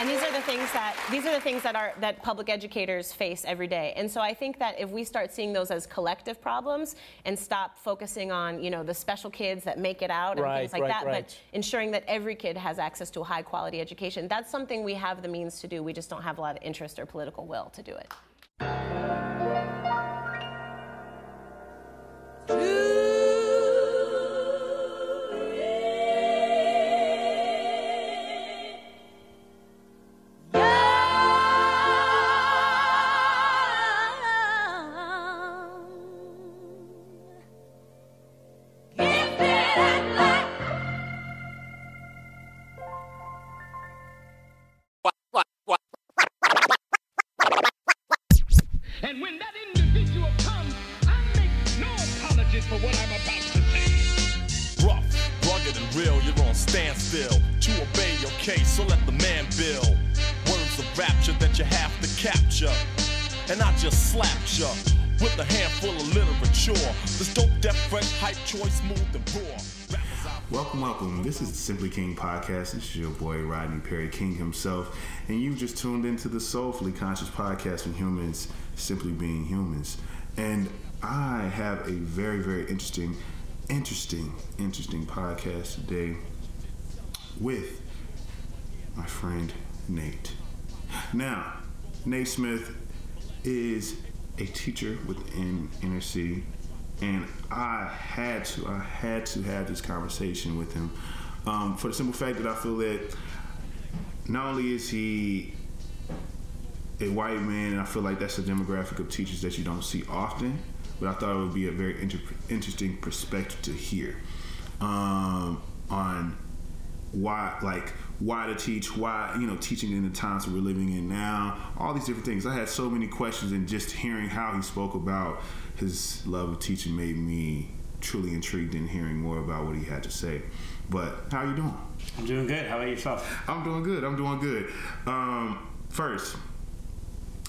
And these are the things that these are the things that are that public educators face every day. And so I think that if we start seeing those as collective problems and stop focusing on you know the special kids that make it out and Right, things like right, that, right. but ensuring that every kid has access to a high quality education, that's something we have the means to do. We just don't have a lot of interest or political will to do it. This is your boy Rodney Perry King himself, and you just tuned into the Soulfully Conscious podcast from humans simply being humans. And I have a very, very interesting, interesting, interesting podcast today with my friend Nate. Now, Nate Smyth is a teacher within inner city, and I had to, I had to have this conversation with him um, for the simple fact that I feel that not only is he a white man, and I feel like that's a demographic of teachers that you don't see often, but I thought it would be a very inter- interesting perspective to hear um, on why like why to teach why you know teaching in the times that we're living in now all these different things. I had so many questions and just hearing how he spoke about his love of teaching made me truly intrigued in hearing more about what he had to say but how are you doing I'm doing good. How about yourself? i'm doing good i'm doing good um, first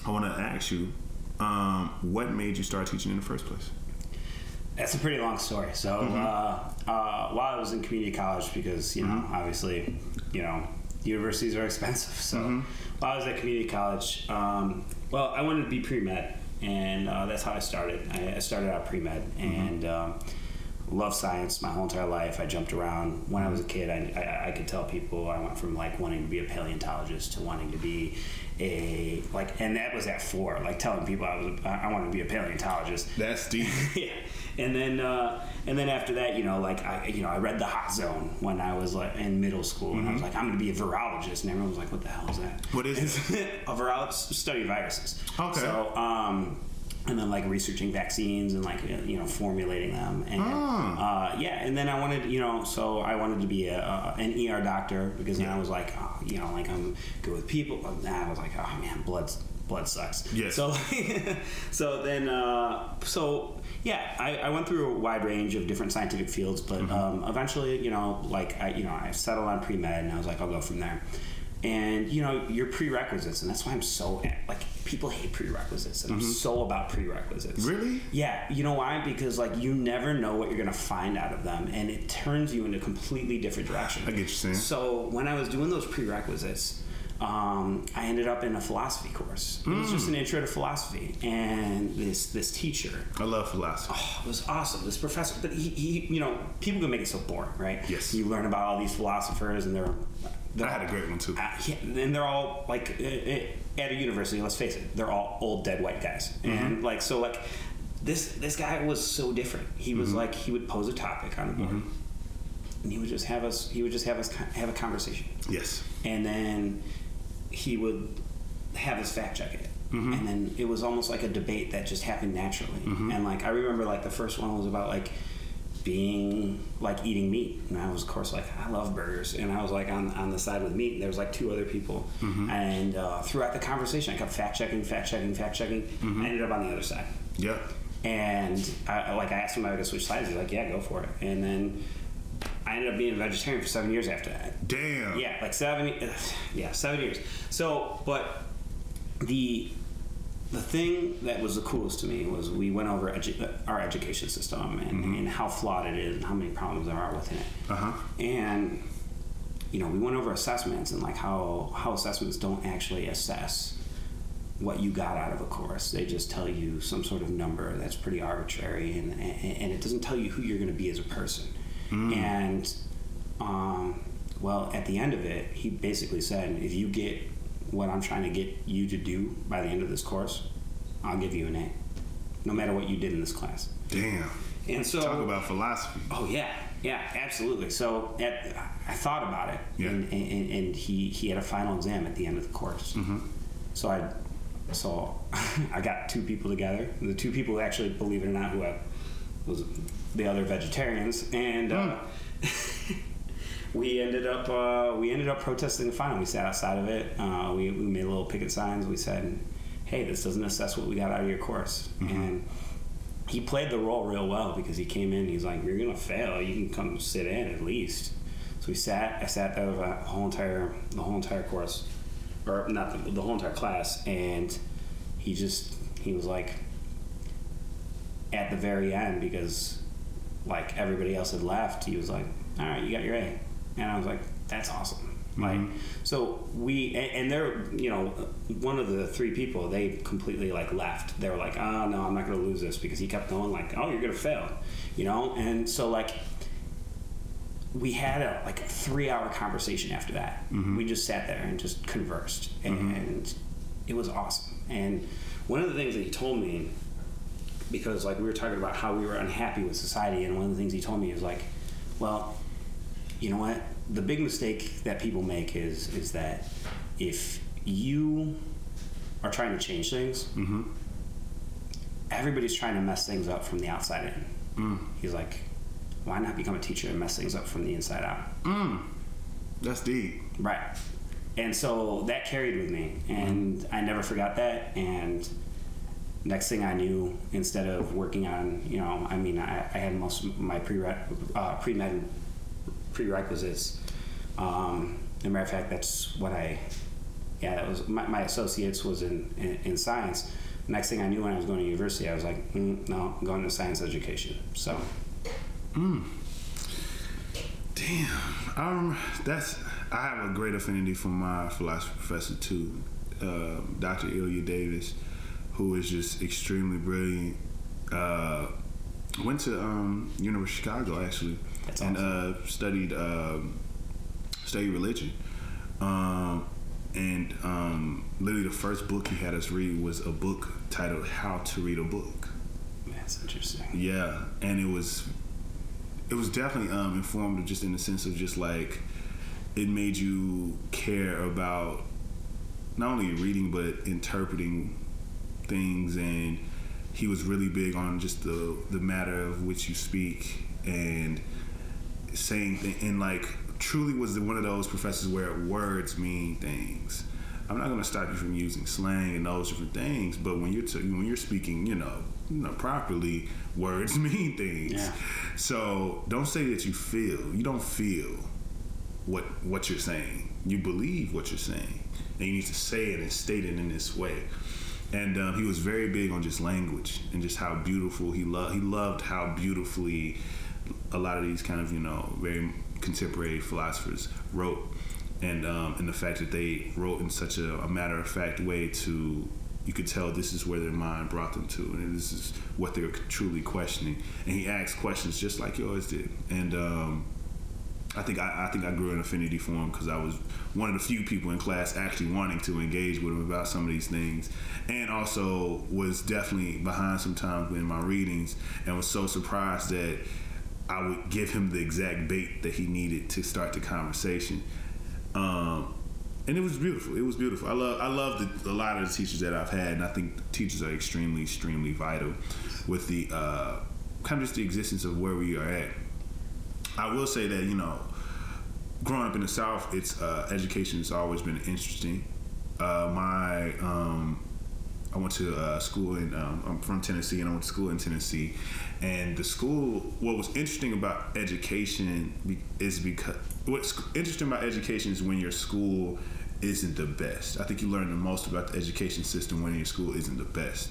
i want to ask you um, what made you start teaching in the first place That's a pretty long story. So Mm-hmm. uh, uh, while I was in community college, because you know, Mm-hmm. obviously, you know, universities are expensive. So Mm-hmm. while I was at community college, um, well, I wanted to be pre med, and uh, that's how I started. I, started out pre med, Mm-hmm. and um, loved science my whole entire life. I jumped around. When I was a kid, I, I, I could tell people I went from like wanting to be a paleontologist to wanting to be a like, and that was at four. Like telling people I was I wanted to be a paleontologist. that's deep yeah. And then uh, and then after that, you know, like I you know, I read The Hot Zone when I was like in middle school and I was like, I'm gonna be a virologist and everyone was like, What the hell is that? Mm-hmm. What is it? a virologist study viruses. Okay. So um and then like researching vaccines and like you know formulating them. And Ah. uh, yeah and then I wanted you know so I wanted to be a, a, an ER doctor because then I was like oh, you know like I'm good with people. And I was like oh man blood blood sucks. Yeah so so then uh, so yeah I, I went through a wide range of different scientific fields but um, eventually you know like I you know I settled on pre-med and I was like I'll go from there and you know your prerequisites and that's why I'm so like people hate prerequisites and I'm so about prerequisites Really? yeah you know why because like you never know what you're gonna find out of them and it turns you in a completely different direction I get you saying. so when I was doing those prerequisites, um, I ended up in a philosophy course. It was Mm. just an intro to philosophy, and this this teacher, i love philosophy oh, it was awesome. This professor, but he, he you know, people can make it so boring, right? Yes. You learn about all these philosophers, and they're. I had a great one, too. Uh, yeah, and they're all like uh, uh, at a university. Let's face it, they're all old dead white guys, Mm-hmm. and like so like this this guy was so different. He Mm-hmm. was like he would pose a topic on the board. And he would just have us. He would just have us have a conversation yes and then he would have us fact check it and then it was almost like a debate that just happened naturally and like i remember like the first one was about like being like eating meat and i was of course like i love burgers and i was like on, on the side with meat and there was like two other people and uh, throughout the conversation i kept fact checking fact checking fact checking i ended up on the other side yeah and I, I- like I asked him if I could switch sides. He's like, "Yeah, go for it." And then I ended up being a vegetarian for seven years after that. damn Yeah, like seven. Yeah, seven years. So, but the the thing that was the coolest to me was we went over edu- our education system and, and how flawed it is and how many problems there are within it. uh-huh And you know, we went over assessments and like how how assessments don't actually assess what you got out of a course. They just tell you some sort of number that's pretty arbitrary, and and, and it doesn't tell you who you're going to be as a person. And um, well, at the end of it, he basically said, if you get what I'm trying to get you to do by the end of this course, I'll give you an A, no matter what you did in this class. Damn. And so Talk about philosophy. Oh yeah, yeah, absolutely. So at, I thought about it, Yeah. and, and, and he he had a final exam at the end of the course. Mm-hmm. So I so I got two people together. The two people who actually, believe it or not, who I was the other vegetarians, and uh, we ended up uh, we ended up protesting the final. We sat outside of it. Uh, we, we made little picket signs. We said, "Hey, this doesn't assess what we got out of your course," and he played the role real well because he came in. He's like, "You're gonna fail. You can come sit in at least." So we sat. I sat there the whole entire the whole entire course, or not the, the whole entire class, and he just he was like at the very end because like everybody else had left. He was like, "All right, you got your A," and I was like, "That's awesome." Like, so we and, and they're you know one of the three people they completely like left. They were like, "Oh no, I'm not going to lose this," because he kept going like, "Oh, you're going to fail," you know. And so like we had a like a three hour conversation after that. Mm-hmm. We just sat there and just conversed, mm-hmm. and it was awesome. And one of the things that he told me, because like we were talking about how we were unhappy with society, and one of the things he told me is like, well, you know what? The big mistake that people make is is that if you are trying to change things, mm-hmm. everybody's trying to mess things up from the outside in. Mm. He's like, why not become a teacher and mess things up from the inside out? Mm. That's deep. Right. And so that carried with me, and I never forgot that. And next thing I knew, instead of working on, you know, I mean, I, I had most of my pre uh, pre med prerequisites. Um, as a matter of fact, that's what I, yeah, that was my, my associates was in, in in science. Next thing I knew, when I was going to university, I was like, mm, no, I'm going to science education. So Damn. Um, that's. I have a great affinity for my philosophy professor too, uh, Dr. Ilya Davis, who is just extremely brilliant. Uh, went to um, University of Chicago actually, That's and uh, studied um studied religion. Um, and um, literally, the first book he had us read was a book titled "How to Read a Book." that's interesting. Yeah, and it was it was definitely um, informative, just in the sense of just like it made you care about not only reading but interpreting things, and he was really big on just the the matter of which you speak and saying th- and like truly was one of those professors where words mean things. I'm not going to stop you from using slang and those different things, but when you're t- when you're speaking, you know, you know, properly, words mean things. Yeah. So don't say that you feel. You don't feel what what you're saying. You believe what you're saying, and you need to say it and state it in this way. And um, he was very big on just language and just how beautiful he loved. He loved how beautifully a lot of these kind of you know very contemporary philosophers wrote, and um, and the fact that they wrote in such a, a matter of fact way to you could tell this is where their mind brought them to, and this is what they're truly questioning. And he asked questions just like yours did, and. Um, I think I, I think I grew an affinity for him because I was one of the few people in class actually wanting to engage with him about some of these things, and also was definitely behind sometimes in my readings, and was so surprised that I would give him the exact bait that he needed to start the conversation. Um, and it was beautiful. It was beautiful. I love I love the, a lot of the teachers that I've had, and I think teachers are extremely extremely vital with the uh, kind of just the existence of where we are at. I will say that you know, growing up in the South, it's uh, education has always been interesting. Uh, my um, I went to uh, school in um, I'm from Tennessee, and I went to school in Tennessee. And the school, what was interesting about education is because what's interesting about education is when your school isn't the best. I think you learn the most about the education system when your school isn't the best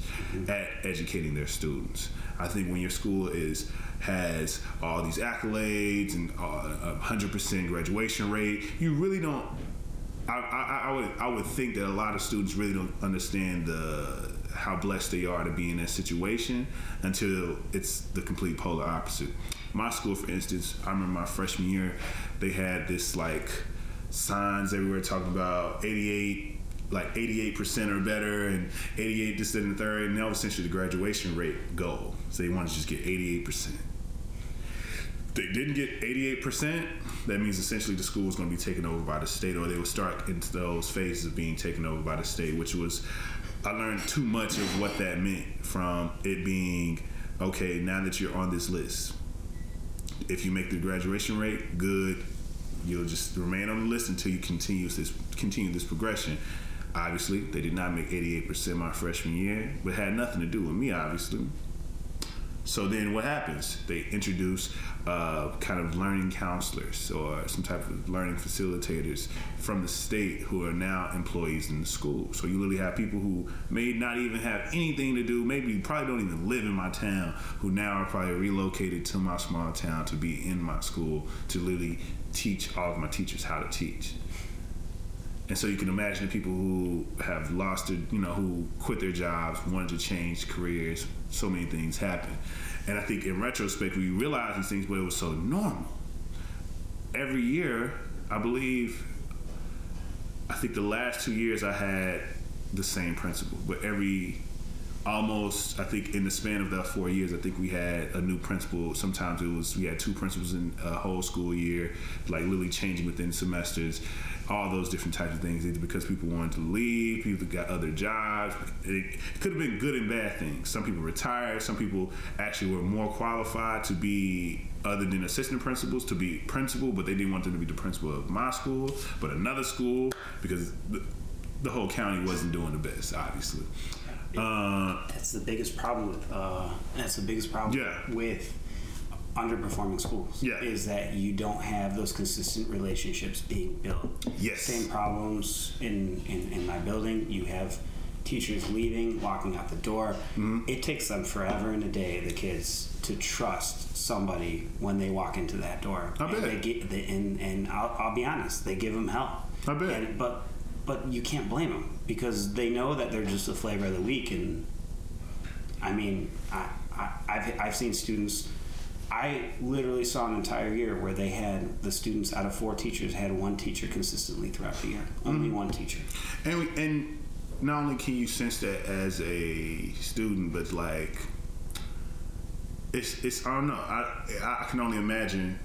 at educating their students. I think when your school is has all these accolades and uh, a hundred percent graduation rate, you really don't. I, I, I would I would think that a lot of students really don't understand the how blessed they are to be in that situation until it's the complete polar opposite. My school, for instance, I remember my freshman year, they had this like signs everywhere talking about 88 like 88% or better and 88 this and the third and that was essentially the graduation rate goal so they wanted to just get 88% they didn't get 88% that means essentially the school was going to be taken over by the state or they would start into those phases of being taken over by the state which was i learned too much of what that meant from it being okay now that you're on this list if you make the graduation rate good you'll just remain on the list until you continue this continue this progression. Obviously, they did not make 88% my freshman year, but had nothing to do with me, obviously. So then what happens? They introduce uh, kind of learning counselors or some type of learning facilitators from the state who are now employees in the school. So you literally have people who may not even have anything to do, maybe probably don't even live in my town, who now are probably relocated to my small town to be in my school to literally teach all of my teachers how to teach. And so you can imagine the people who have lost their, you know, who quit their jobs, wanted to change careers. So many things happen. And I think in retrospect, we realize these things, but it was so normal. Every year, I believe, I think the last two years I had the same principal, but every almost I think in the span of that four years, I think we had a new principal. Sometimes it was we had two principals in a whole school year, like literally changing within semesters. All those different types of things, either because people wanted to leave, people got other jobs. It, could have been good and bad things. Some people retired. Some people actually were more qualified to be other than assistant principals to be principal, but they didn't want them to be the principal of my school, but another school because the, the whole county wasn't doing the best, obviously. Uh, That's the biggest problem with. Uh, that's the biggest problem Yeah. with underperforming schools. Yeah. is that you don't have those consistent relationships being built. Yes. Same problems in in, in my building. You have teachers leaving, walking out the door. Mm-hmm. It takes them forever and a day, the kids, to trust somebody when they walk into that door. I and bet. They get, they, and and I'll, I'll be honest, they give them hell. I bet. And, but but you can't blame them because they know that they're just the flavor of the week and I mean, I, I, I've, I've seen students. I literally saw an entire year where they had the students out of four teachers had one teacher consistently throughout the year. Only Mm-hmm. one teacher. and we, and not only can you sense that as a student, but like it's it's I don't know. I I can only imagine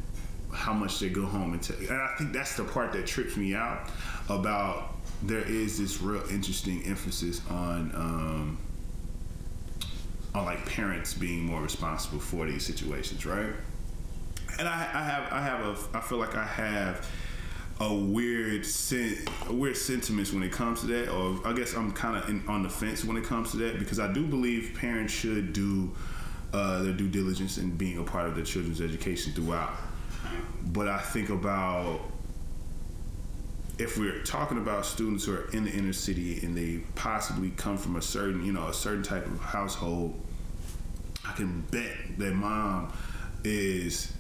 how much they go home and tell. And I think that's the part that trips me out about there is this real interesting emphasis on. Um, on like parents being more responsible for these situations, right? And I, I have, I have a, I feel like I have a weird, sen- a weird sentiments when it comes to that, or I guess I'm kind of on the fence when it comes to that because I do believe parents should do uh, their due diligence in being a part of their children's education throughout. But I think about if we're talking about students who are in the inner city and they possibly come from a certain, you know, a certain type of household, I can bet that mom is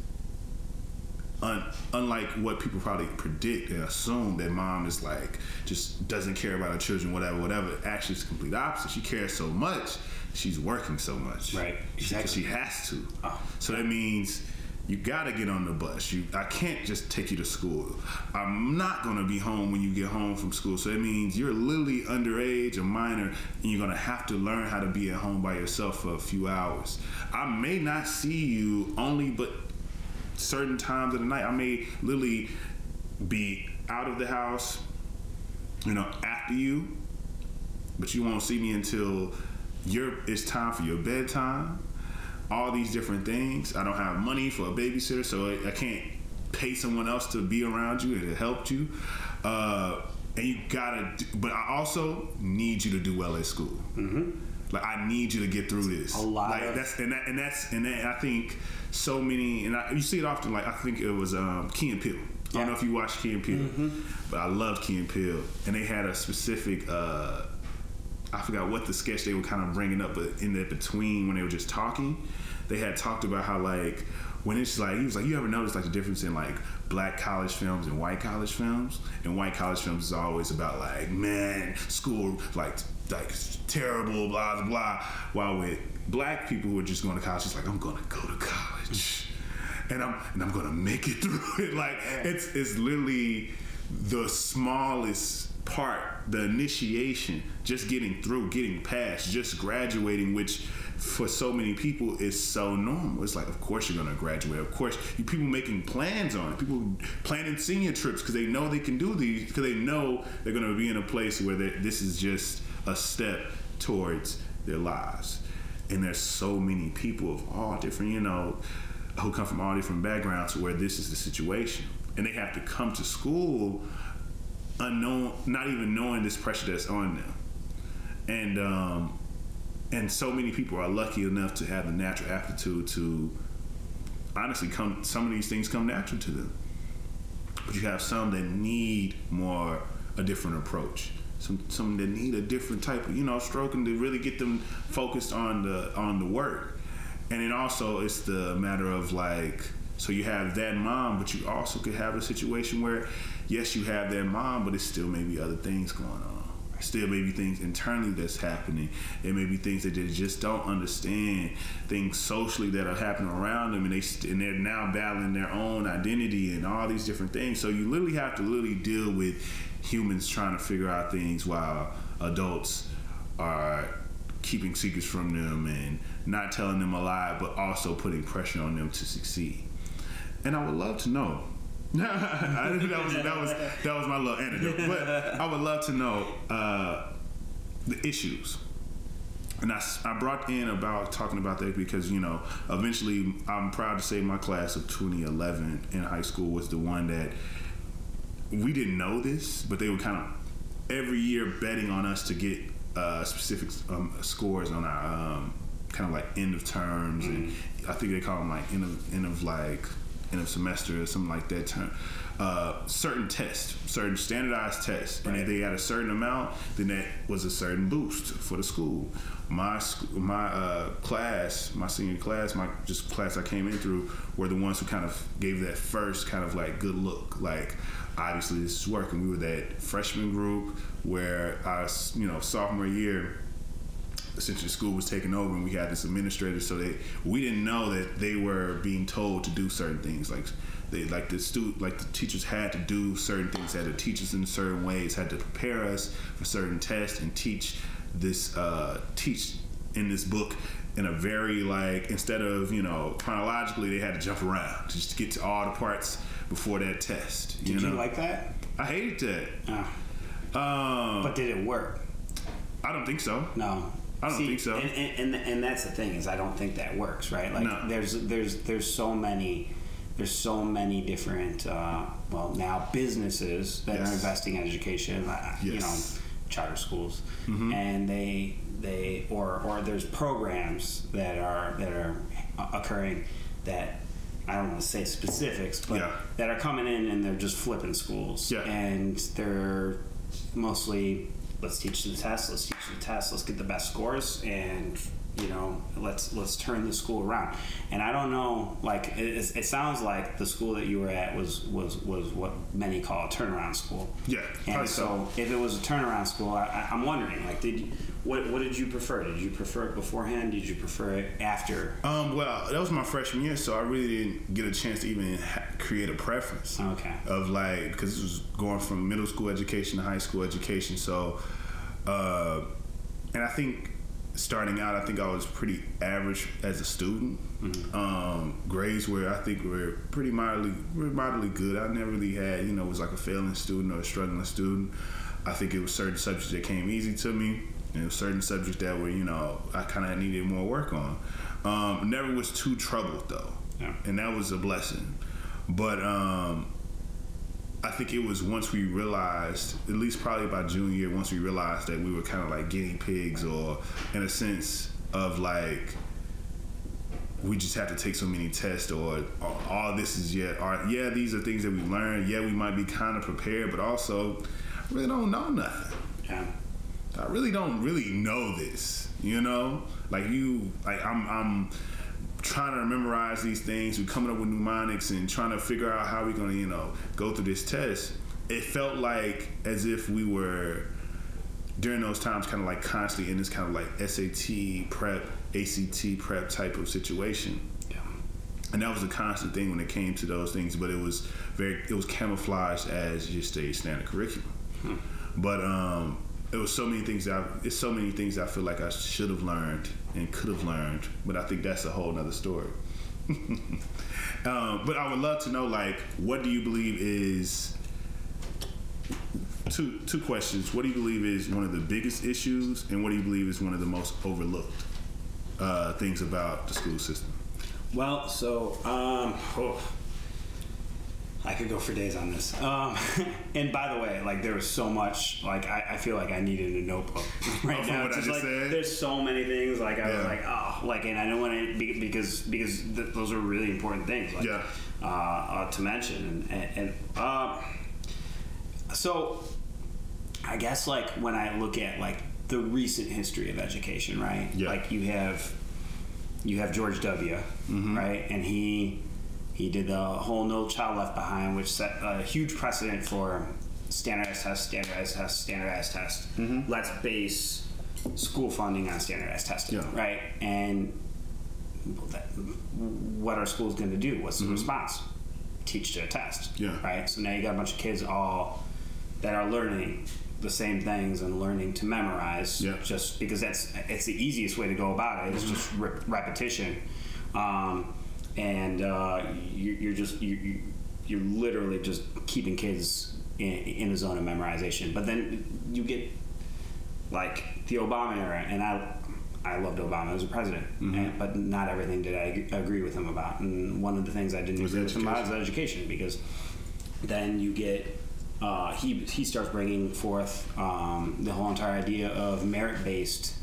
un, unlike what people probably predict and assume that mom is like just doesn't care about her children, whatever, whatever. Actually, it's the complete opposite. She cares so much. She's working so much. Right. Exactly. she has to. Oh. So that means you gotta get on the bus. You, I can't just take you to school. I'm not gonna be home when you get home from school. So it means you're literally underage, a minor, and you're gonna have to learn how to be at home by yourself for a few hours. I may not see you only, but certain times of the night, I may literally be out of the house, you know, after you, but you won't see me until your it's time for your bedtime. All these different things. I don't have money for a babysitter, so I, I can't pay someone else to be around you and to help you. Uh, and you gotta, do, but I also need you to do well at school. Mm-hmm. Like I need you to get through this. A lot Like of- that's and that and that's and that, I think so many and I, you see it often. Like I think it was um, Key and Peele. I don't know if you watched Key and Peele, but I love Key and Peele, and they had a specific. Uh, I forgot what the sketch they were kind of bringing up, but in the between when they were just talking, they had talked about how like when it's like he was like, you ever notice like the difference in like black college films and white college films? And white college films is always about like man, school like like terrible, blah blah blah. While with black people who are just going to college, it's like I'm gonna go to college and I'm and I'm gonna make it through it. Like it's it's literally the smallest part, the initiation, just getting through, getting past, just graduating, which for so many people is so normal. It's like, of course you're gonna graduate. Of course, you people making plans on it. People planning senior trips because they know they can do these because they know they're gonna be in a place where this is just a step towards their lives. And there's so many people of all different, you know, who come from all different backgrounds where this is the situation. And they have to come to school unknown, not even knowing this pressure that's on them. And um, and so many people are lucky enough to have the natural aptitude to honestly come. Some of these things come natural to them, but you have some that need more a different approach. Some some that need a different type of you know stroking to really get them focused on the on the work. And then also it's the matter of like so you have that mom, but you also could have a situation where yes you have that mom, but it's still maybe other things going on. Still maybe things internally that's happening. It may be things that they just don't understand. Things socially that are happening around them, and they and they're now battling their own identity and all these different things. So you literally have to literally deal with humans trying to figure out things while adults are keeping secrets from them and not telling them a lie, but also putting pressure on them to succeed. And I would love to know. That was that was that was my little anecdote. But I would love to know uh, the issues. And I, I brought in about talking about that because you know eventually I'm proud to say my class of 2011 in high school was the one that we didn't know this, but they were kind of every year betting on us to get uh, specific um, scores on our um, kind of like end of terms, and I think they call them like end of end of like end of semester or something like that term. Uh, certain tests, certain standardized tests, and if they had a certain amount, then that was a certain boost for the school. My sc- my uh, class, my senior class, my just class I came in through, were the ones who kind of gave that first kind of like good look, like obviously this is working. We were that freshman group where our you know sophomore year essentially school was taking over and we had this administrator so they we didn't know that they were being told to do certain things like they like the student like the teachers had to do certain things had to teach us in certain ways had to prepare us for certain tests and teach this uh teach in this book in a very like instead of you know chronologically they had to jump around just to get to all the parts before that test you Did know you like that? i hated that Ah. um But did it work? i don't think so No. I don't think so. And, and, and, and that's the thing is I don't think that works, right? Like No. there's there's there's so many there's so many different uh, well now businesses that Yes. are investing in education, uh, you know, charter schools, Mm-hmm. and they they or or there's programs that are that are occurring that I don't want to say specifics, but Yeah. that are coming in and they're just flipping schools, Yeah. and they're mostly let's teach the test, let's teach the test, let's get the best scores, and you know let's let's turn the school around. And I don't know, like it, it- sounds like the school that you were at was was was what many call a turnaround school. Yeah, And probably so, if it was a turnaround school, I, I'm wondering, like, did you, what what did you prefer? Did you prefer it beforehand? Did you prefer it after? Um, well, that was my freshman year, so I really didn't get a chance to even ha- create a preference. Okay. Of like, because this was going from middle school education to high school education, so, uh, and I think starting out, I think I was pretty average as a student. Um, grades were, I think, were pretty mildly, were mildly good. I never really had, you know, was like a failing student or a struggling student. I think it was certain subjects that came easy to me, and it was certain subjects that were, you know, I kind of needed more work on. Um, never was too troubled though, Yeah. and that was a blessing. But um, I think it was once we realized, at least probably by junior year, once we realized that we were kind of like guinea pigs, or in a sense of like we just have to take so many tests or, or all this is yet or yeah these are things that we learned yeah we might be kind of prepared but also I really don't know nothing Yeah. I really don't really know this, you know? Like you like I'm I'm trying to memorize these things, we're coming up with mnemonics and trying to figure out how we're gonna, you know, go through this test. It felt like as if we were during those times kind of like constantly in this kind of like SAT prep, ACT prep type of situation Yeah. and that was a constant thing when it came to those things but it was very it was camouflaged as just a standard curriculum but um it was so many things that I, it's so many things I feel like I should have learned and could have learned but I think that's a whole nother story. Um, but I would love to know like what do you believe is two two questions. What do you believe is one of the biggest issues and what do you believe is one of the most overlooked uh, things about the school system? Well, so um, oh, I could go for days on this. Um, and by the way, like there was so much. Like I, I feel like I needed a notebook right Oh, now. Just like said? there's so many things. Like I was like, oh, like, and I don't want to be, because because th- those are really important things. Like, Yeah. uh, uh, to mention and and, and uh, so I guess like when I look at like the recent history of education, right? Yeah. Like you have you have George W. Right, and he he did the whole No Child Left Behind, which set a huge precedent for standardized test, standardized test, standardized test. Mm-hmm. Let's base school funding on standardized testing, Yeah. right? And what are schools going to do? What's the mm-hmm. response? Teach to a test, Yeah. right? So now you got a bunch of kids all that are learning the same things and learning to memorize Yeah. just because that's it's the easiest way to go about it it's mm-hmm. just re- repetition um, and uh, you, you're just you, you, you're literally just keeping kids in, in a zone of memorization. But then you get like the Obama era and I I loved Obama as a president, and, but not everything did I agree with him about. And one of the things I didn't Was agree with him about is education because then you get uh, he he starts bringing forth um, the whole entire idea of merit based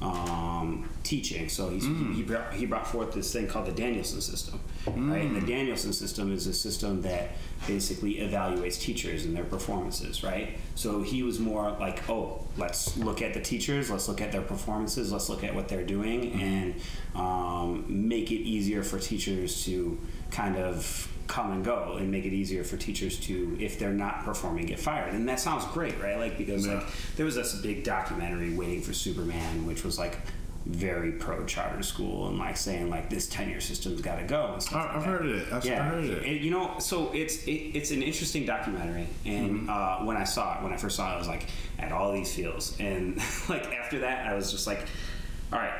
um, teaching. So he's, he brought he brought forth this thing called the Danielson system, right? And the Danielson system is a system that basically evaluates teachers and their performances, right? So he was more like, oh, let's look at the teachers, let's look at their performances, let's look at what they're doing, and um, make it easier for teachers to kind of come and go and make it easier for teachers to if they're not performing get fired and that sounds great right like because Yeah. like there was this big documentary waiting for superman which was like very pro charter school and like saying like this tenure system's got to go I- like that. heard of it. I've- yeah heard of it. And, you know so it's it, it's an interesting documentary and Mm-hmm. uh, when i saw it when i first saw it i was like at all these fields and like after that i was just like all right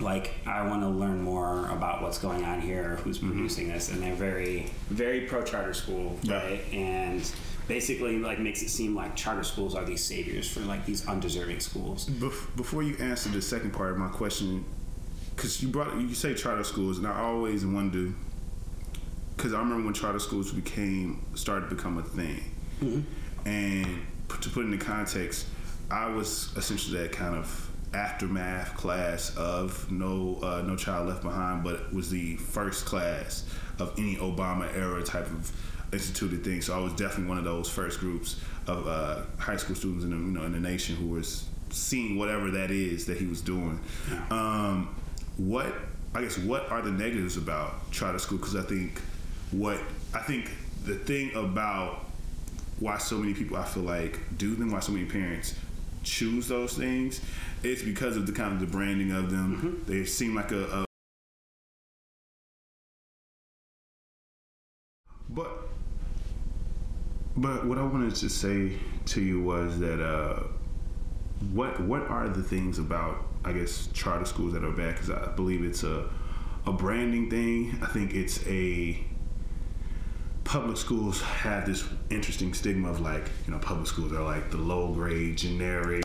like I want to learn more about what's going on here, who's mm-hmm. producing this, and they're very, very pro charter school, Yeah. right? And basically, like makes it seem like charter schools are these saviors for like these undeserving schools. Bef- before you answer the second part of my question, because you brought you say charter schools, and I always wonder, because I remember when charter schools became started to become a thing, mm-hmm. and p- to put into context, I was essentially that kind of aftermath class of no uh, no child left behind, but was the first class of any Obama era type of instituted thing. So I was definitely one of those first groups of uh, high school students in the, you know in the nation who was seeing whatever that is that he was doing. Um, what I guess what are the negatives about charter school? Because I think what I think the thing about why so many people I feel like do them, why so many parents choose those things, it's because of the kind of the branding of them. They seem like a, a but but what I wanted to say to you was that uh, what what are the things about I guess charter schools that are bad? Because I believe it's a a branding thing. I think it's a public schools have this interesting stigma of like you know public schools are like the low grade generic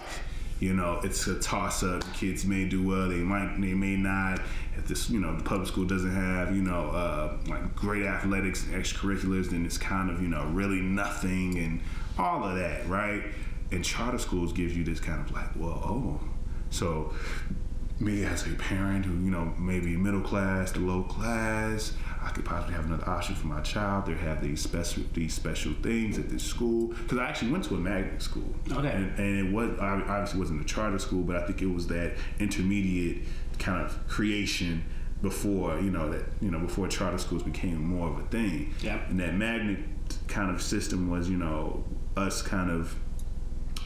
you know it's a toss up. Kids may do well they might they may not. If this you know the public school doesn't have you know uh, like great athletics and extracurriculars then it's kind of you know really nothing and all of that right? And charter schools gives you this kind of like well oh. So me as a parent who, you know, maybe middle class to low class, could have another option for my child. They have these special these special things at this school because I actually went to a magnet school. Okay. And, and it was I obviously wasn't a charter school, but I think it was that intermediate kind of creation before you know that you know before charter schools became more of a thing. Yeah. And that magnet kind of system was you know us kind of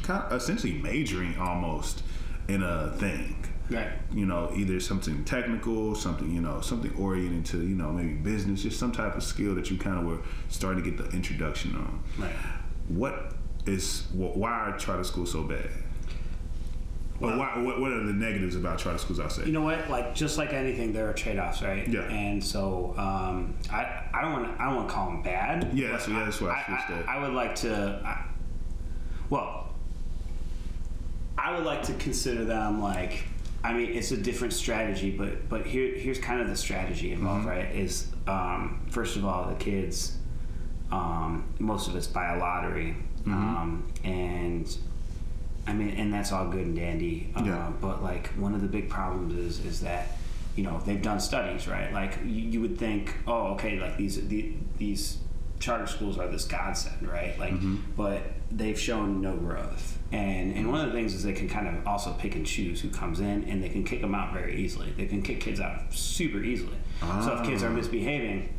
kind of essentially majoring almost in a thing Right. you know, either something technical, something, you know, something oriented to, you know, maybe business, just some type of skill that you kind of were starting to get the introduction on. Right. What is, wh- why are charter schools so bad? or why, what, what are the negatives about charter schools, I'll say? You know what? Like just like anything, there are trade-offs, right? Yeah. And so um, I I don't want to I don't want to call them bad. Yeah, that's- yeah, that's why I I, I. I would like to. I, well, I would like to consider them like. I mean, it's a different strategy, but but here here's kind of the strategy involved, Mm-hmm. right? Is um, first of all the kids. Um, most of it's by a lottery, Mm-hmm. um, and I mean, and that's all good and dandy. Uh, Yeah. But like, one of the big problems is is that you know they've done studies, right? Like you, you would think, oh, okay, like these the, these charter schools are this godsend, right? Like, Mm-hmm. but they've shown no growth. And and one of the things is they can kind of also pick and choose who comes in, and they can kick them out very easily. They can kick kids out super easily. So if kids are Ah. misbehaving,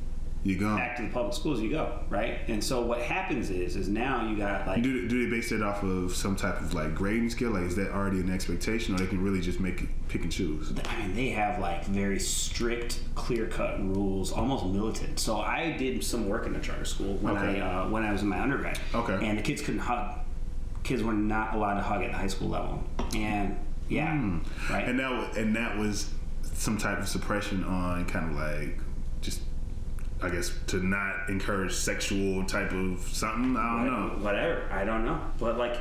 you go. back to the public schools you go, right? And so what happens is is now you got like Do, do they base it off of some type of like grading scale? Like, is that already an expectation, or they can really just make it, pick and choose? I mean, they have like very strict, clear-cut rules, almost militant. So I did some work in a charter school when Okay. I uh, when I was in my undergrad. Okay. And the kids couldn't hug. Kids were not allowed to hug at the high school level. And yeah, right. Hmm. And that was, and that was some type of suppression on kind of like I guess, to not encourage sexual type of something. I don't know. Whatever. I don't know. But like,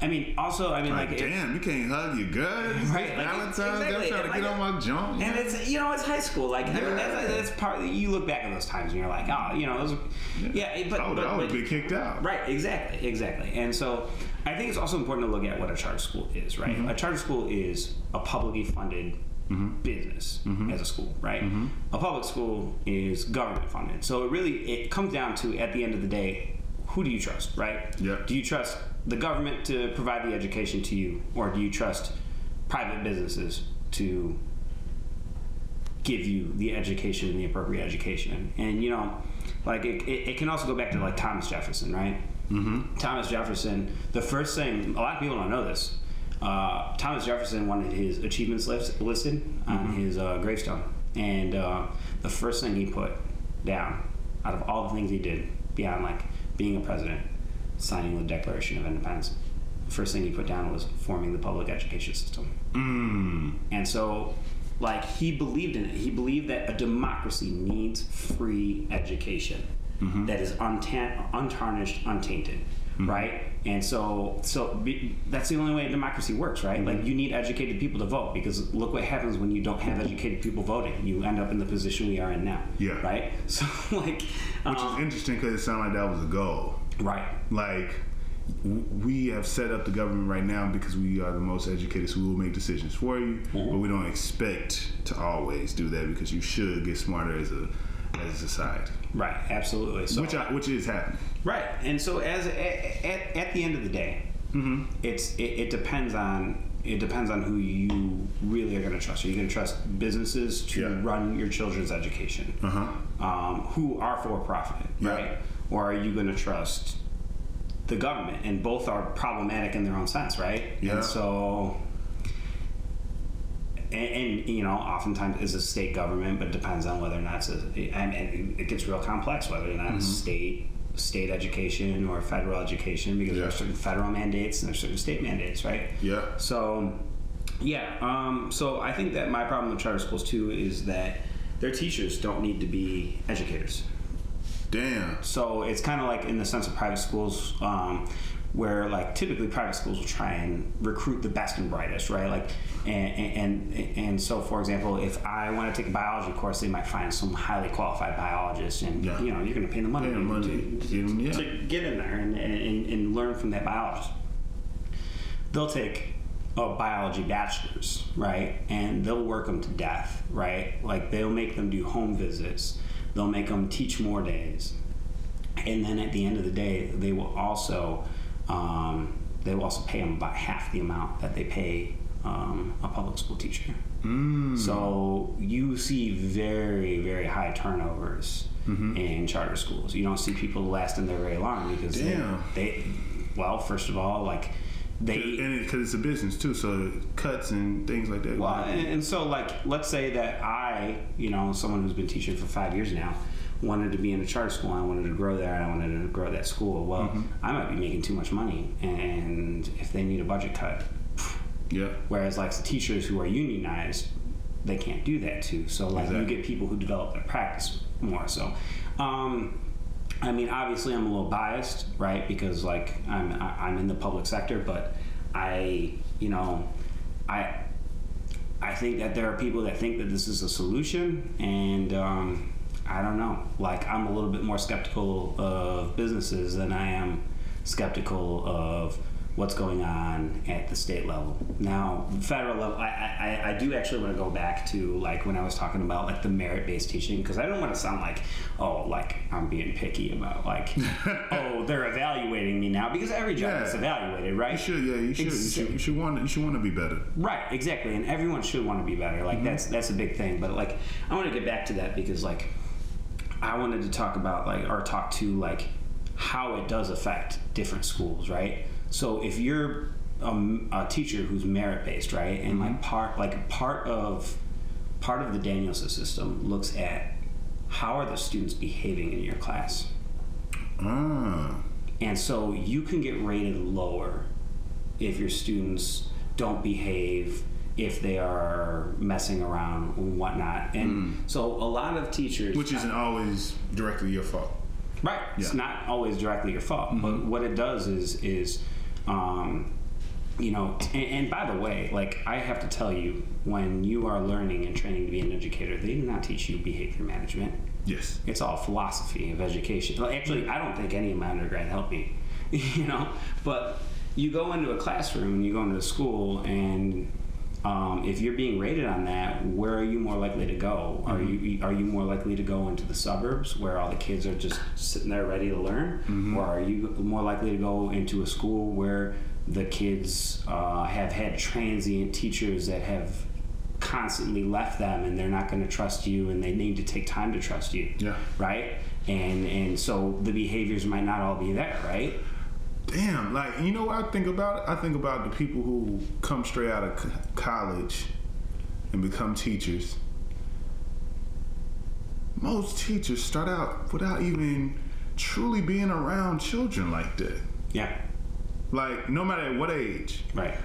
I mean, also, I mean, Like, like, damn, you can't hug your good. Right, like, Valentine's Day, I'm trying to like- get on my joint. And it's you know it's high school like I mean that's, that's part you look back at those times and you're like oh you know those yeah, but, I would, but, I would but- be kicked out. Right, exactly, exactly. And so I think it's also important to look at what a charter school is, right? Mm-hmm. A charter school is a publicly funded business Mm-hmm. as a school, right? A public school is government funded. So it really it comes down to at the end of the day, who do you trust, right? Yeah. Do you trust the government to provide the education to you or do you trust private businesses to give you the education and the appropriate education. And you know, like it, it, it can also go back to like Thomas Jefferson, right? Mm-hmm. Thomas Jefferson. The first thing a lot of people don't know this. Uh, Thomas Jefferson wanted his achievements list, listed on his uh, gravestone, and uh, the first thing he put down, out of all the things he did, beyond like being a president, signing the Declaration of Independence, the first thing he put down was forming the public education system. And so, like, he believed in it. He believed that a democracy needs free education that is untan- untarnished, untainted, right? And so, so be, that's the only way a democracy works, right? Like, you need educated people to vote because look what happens when you don't have educated people voting. You end up in the position we are in now, Yeah. right? So, like, Which um, is interesting because it sounded like that was a goal. right, Like, we have set up the government right now because we are the most educated, so we will make decisions for you. Mm-hmm. But we don't expect to always do that because you should get smarter as a as a society, right, absolutely. So, which I, which is happening. Right, and so as at, at, at the end of the day, it's it, it depends on it depends on who you really are going to trust. Are you going to trust businesses to Yeah. run your children's education, Uh-huh. um, who are for profit, Yeah. right? Or are you going to trust the government? And both are problematic in their own sense, right? Yeah. And so. And, and you know, oftentimes it's a state government, but it depends on whether or not it's a. Mean, it gets real complex whether or not Mm-hmm. it's state state education or federal education because there are certain federal mandates and there are certain state mandates, right? Yeah. So, yeah. Um, so I think that my problem with charter schools too is that their teachers don't need to be educators. Damn. So it's kind of like in the sense of private schools, um, where like typically private schools will try and recruit the best and brightest, right? Like, and and and so for example, if I want to take a biology course, they might find some highly qualified biologist, and Yeah. you know you're going to pay the money, to- money to, to yeah. to get in there and, and, and learn from that biologist. They'll take a biology bachelor's, right? And they'll work them to death, right? Like they'll make them do home visits, they'll make them teach more days, and then at the end of the day, they will also um, they will also pay them about half the amount that they pay um, a public school teacher. So you see very very high turnovers in charter schools. You don't see people lasting there very long because they- they well first of all like they and because it's a business too, so cuts and things like that. well, and, and so like, let's say that I, you know, someone who's been teaching for five years now, wanted to be in a charter school. I wanted to grow there, I wanted to grow that school. Well, I might be making too much money, and if they need a budget cut, yeah, whereas like the teachers who are unionized, they can't do that too. So like, Exactly. you get people who develop their practice more. So. Um, I mean, obviously, I'm a little biased, right? Because like I'm I'm in the public sector, but I, you know, I I think that there are people that think that this is a solution, and um, I don't know. Like, I'm a little bit more skeptical of businesses than I am skeptical of what's going on at the state level. Now, federal level, I, I, I do actually want to go back to like when I was talking about like the merit-based teaching because I don't want to sound like oh like I'm being picky about like oh they're evaluating me now because every job Yeah. is evaluated, right? you should. Yeah, you should. You should. You should want. You should want to be better. Right, exactly, and everyone should want to be better. Like mm-hmm. that's that's a big thing. But like, I want to get back to that because like, I wanted to talk about like or talk to like how it does affect different schools, right? So if you're um, a teacher who's merit based, right, and like part like part of part of the Danielson system looks at how are the students behaving in your class. Ah, And so you can get rated lower if your students don't behave, if they are messing around and whatnot. And so a lot of teachers. which isn't always directly your fault. Right. It's not always directly your fault, but what it does is is, um, you know, and, and by the way, like I have to tell you, when you are learning and training to be an educator, they do not teach you behavior management. Yes. It's all philosophy of education. Well, actually, I don't think any of my undergrad helped me, you know. But you go into a classroom and you go into a school, and um, if you're being rated on that, where are you more likely to go? Are you are you more likely to go into the suburbs where all the kids are just sitting there ready to learn, or are you more likely to go into a school where the kids uh, have had transient teachers that have constantly left them and they're not going to trust you and they need to take time to trust you? Yeah. right? And and so the behaviors might not all be there right Damn, like you know what I think about? I think about the people who come straight out of c- college and become teachers. Most teachers start out without even truly being around children like that. yeah Like no matter what age, right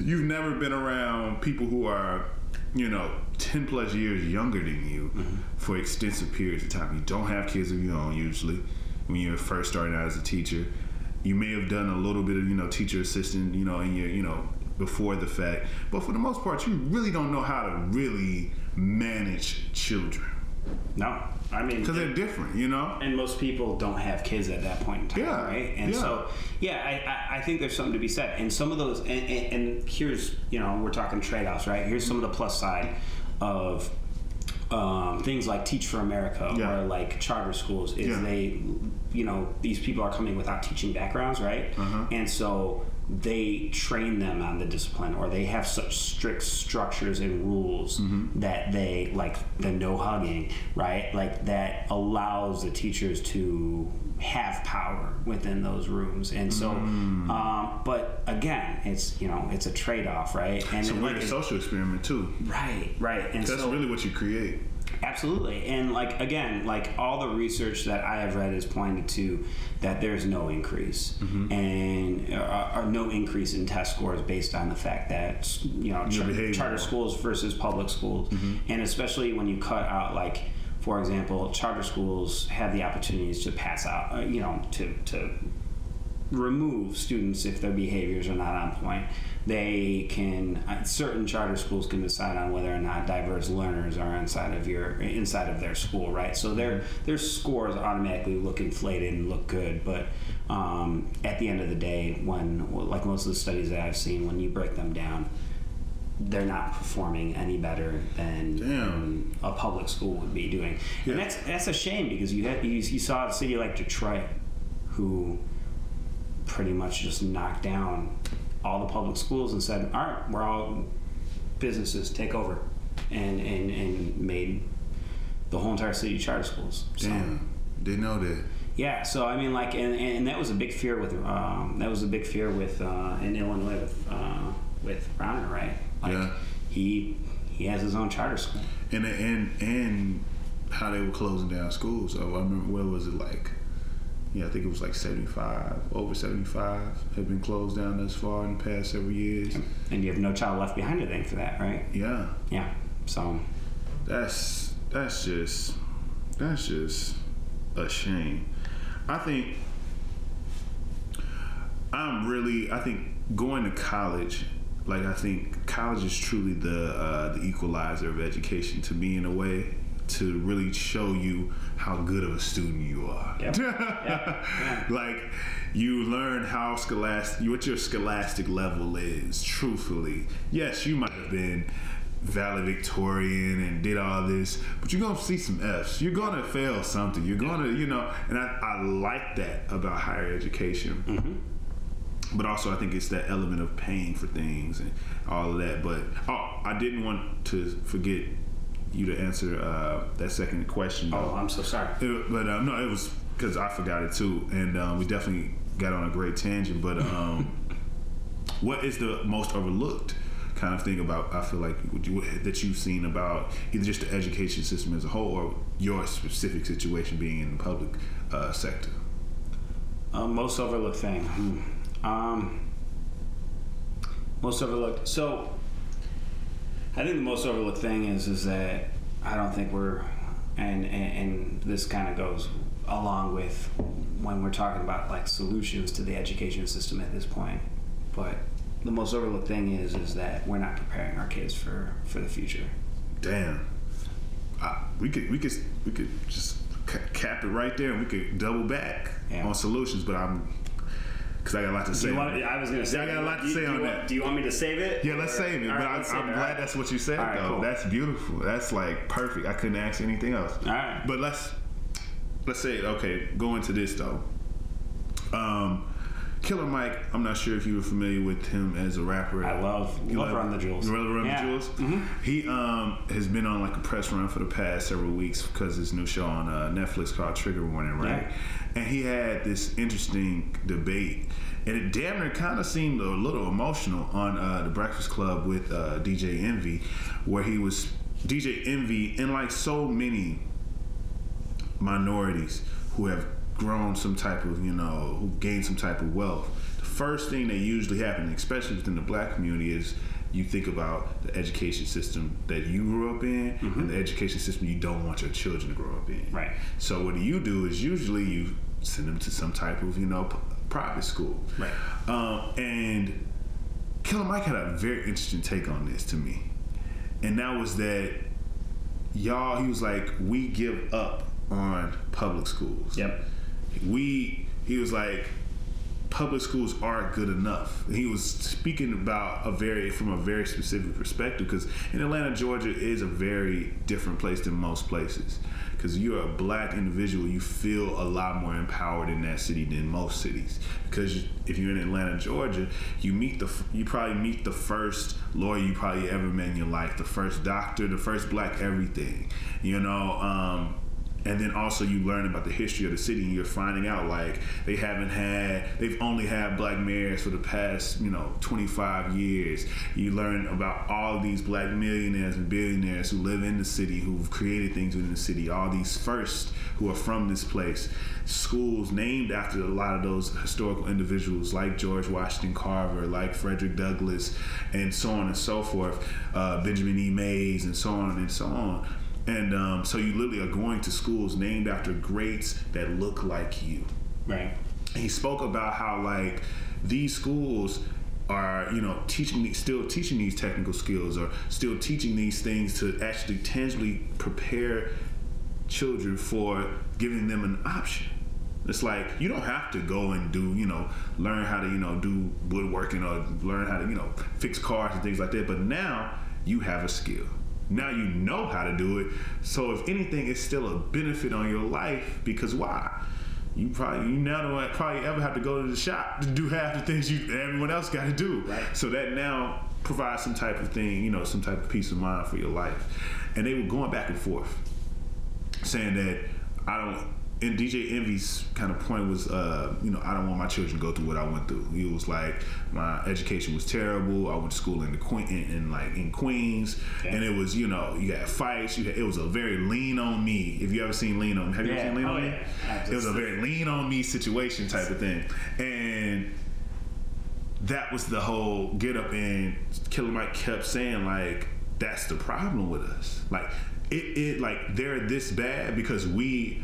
you've never been around people who are, you know, 10 plus years younger than you mm-hmm. for extensive periods of time. You don't have kids of your own usually when you're first starting out as a teacher. You may have done a little bit of, you know, teacher assistant, you know, in your, you know, before the fact. But for the most part, you really don't know how to really manage children no i mean because they're different, you know? and most people don't have kids at that point in time, Yeah, right? And yeah. so, yeah, I, I, I think there's something to be said. And some of those, and, and, and here's, you know, we're talking trade offs, right? Here's some of the plus side of um, things like Teach for America Yeah. or like charter schools is Yeah. they, you know, these people are coming without teaching backgrounds, right? Uh-huh. And so they train them on the discipline or they have such strict structures and rules Mm-hmm. that they like the no hugging right like that allows the teachers to have power within those rooms and so Mm. um, but again it's you know it's a trade-off right and a weird like, social experiment too. right right and That's so really what you create. Absolutely. And like again, like all the research that I have read has pointed to that there's no increase and uh, or no increase in test scores based on the fact that you know char- charter schools versus public schools, and especially when you cut out like. For example, charter schools have the opportunities to pass out, uh, you know, to, to remove students if their behaviors are not on point. They can uh, certain charter schools can decide on whether or not diverse learners are inside of your inside of their school, right? So their their scores automatically look inflated and look good, but um, at the end of the day, when like most of the studies that I've seen, when you break them down, they're not performing any better than, than a public school would be doing, Yeah. and that's that's a shame because you had you, you saw a city like Detroit, who pretty much just knocked down all the public schools and said, "All right, we're all businesses take over," and and and made the whole entire city charter schools. So, Damn, didn't know that. yeah, so I mean, like, and, and that was a big fear with um, that was a big fear with uh, in Illinois with uh, with Rauner, right? Like, Yeah. He he has his own charter school. And and and how they were closing down schools. So I remember what was it like? Yeah, I think it was like seventy five, over seventy five have been closed down thus far in the past several years. And you have no child left behind to thank for that, right? Yeah, Yeah. So that's that's just that's just a shame. I think I'm really I think going to college, like I think college is truly the uh, the equalizer of education to me in a way to really show you how good of a student you are. Yep. yeah. like you learn how scholastic what your scholastic level is truthfully yes you might have been valedictorian and did all this but you're gonna see some f's you're gonna fail something you're gonna you know and i, I like that about higher education mm-hmm. but also I think it's that element of paying for things and all of that. But oh, I didn't want to forget you to answer uh, that second question. oh. I'm so sorry. It- but um, no, it was because I forgot it too, and um, we definitely got on a great tangent. But um, what is the most overlooked kind of thing about? I feel like would you, that you've seen about either just the education system as a whole, or your specific situation being in the public uh, sector. Uh, most overlooked thing. Hmm. Um, most overlooked. So, I think the most overlooked thing is is that I don't think we're, and and, and this kind of goes along with when we're talking about like solutions to the education system at this point. But the most overlooked thing is is that we're not preparing our kids for for the future. Damn. I, we could we could we could just cap it right there, and we could double back Yeah. on solutions. But I'm because I got a lot to say. Do you on want. I was gonna say. I got a lot to you- say on want- that. Do you want me to save it? Yeah, let's Or- save it. all But right, I, it. glad right. that's what you said, right, though. cool. That's beautiful. That's like perfect. I couldn't ask anything else. All right. But let's let's say okay. Go into this though. Um, Killer Mike. I'm not sure if you were familiar with him as a rapper. I love- You love Run the Jewels. You love Run Yeah. the Jewels. He um has been on like a press run for the past several weeks because his new show on uh, Netflix called Trigger Warning, right? Yeah. And he had this interesting debate, and it damn near kind of seemed a little emotional on uh, the Breakfast Club with uh, DJ Envy, where he was DJ Envy and like so many minorities who have grown some type of, you know, who gained some type of wealth. The first thing that usually happens, especially within the black community, is you think about the education system that you grew up in and the education system you don't want your children to grow up in. Right. So what do you do is usually you send them to some type of, you know, p- private school. Right. Um, and Killer Mike had a very interesting take on this to me. And that was that y'all, he was like, we give up on public schools. Yep. We, he was like, public schools aren't good enough. He was speaking about a very, from a very specific perspective because in Atlanta, Georgia is a very different place than most places. Because you're a black individual, you feel a lot more empowered in that city than most cities. Because if you're in Atlanta, Georgia, you meet the, you probably meet the first lawyer you probably ever met in your life, the first doctor, the first black everything. You know, um, and then also you learn about the history of the city and you're finding out like they haven't had they've only had black mayors for the past you know 25 years. You learn about all these black millionaires and billionaires who live in the city who've created things within the city all these first who are from this place. Schools named after a lot of those historical individuals like george washington carver like frederick douglass and so on and so forth uh, benjamin e. Mays and so on and so on and um, so you literally are going to schools named after greats that look like you. Right. he spoke about how like these schools are you know teaching still teaching these technical skills or still teaching these things to actually tangibly prepare children for giving them an option it's like you don't have to go and do you know learn how to you know do woodworking or learn how to you know fix cars and things like that but now you have a skill now you know how to do it so if anything it's still a benefit on your life because why you probably you now don't probably ever have to go to the shop to do half the things you everyone else got to do Right. so that now provides some type of thing you know some type of peace of mind for your life and they were going back and forth saying that I don't. And DJ Envy's kind of point was, uh, you know, I don't want my children to go through what I went through. He was like, my education was terrible. I went to school in the Queen, in, in like in Queens, and it was, you know, you had fights. You had, it was a very lean on me. If you ever seen Lean on Me, have you Yeah. ever seen Lean Oh, on Me? yeah. It was a very lean on me situation type of thing, and that was the whole get up and Killer Mike kept saying like that's the problem with us. Like it, it like they're this bad because we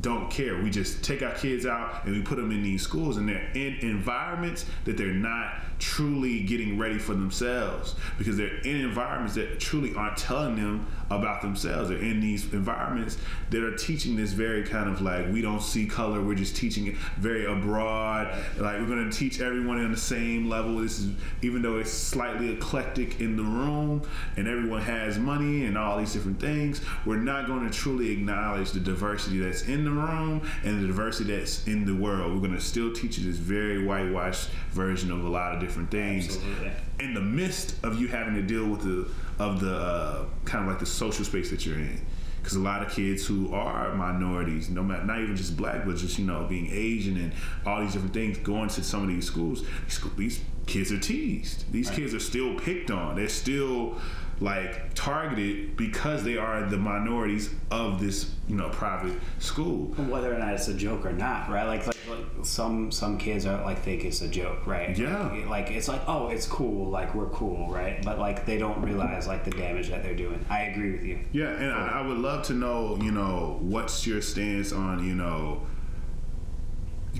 don't care. We just take our kids out and we put them in these schools and they're in environments that they're not truly getting ready for themselves because they're in environments that truly aren't telling them about themselves. They're in these environments that are teaching this very kind of like we don't see color. We're just teaching it very abroad. Like we're going to teach everyone on the same level. This is even though it's slightly eclectic in the room and everyone has money and all these different things. We're not going to truly acknowledge the diversity that's in the room and the diversity that's in the world. We're going to still teach you this very whitewashed version of a lot of different things. Absolutely. in the midst of you having to deal with the of the uh, kind of like the social space that you're in. Because a lot of kids who are minorities no matter not even just black but just you know being asian and all these different things going to some of these schools these, these kids are teased. These kids are still picked on. They're still like targeted because they are the minorities of this you know private school whether or not it's a joke or not, right? Like, like, like some some kids are like think it's a joke, right? Yeah. Like, it's like oh it's cool, like we're cool, right? But like they don't realize like the damage that they're doing. I agree with you. Yeah, and I, I would love to know, you know, what's your stance on, you know,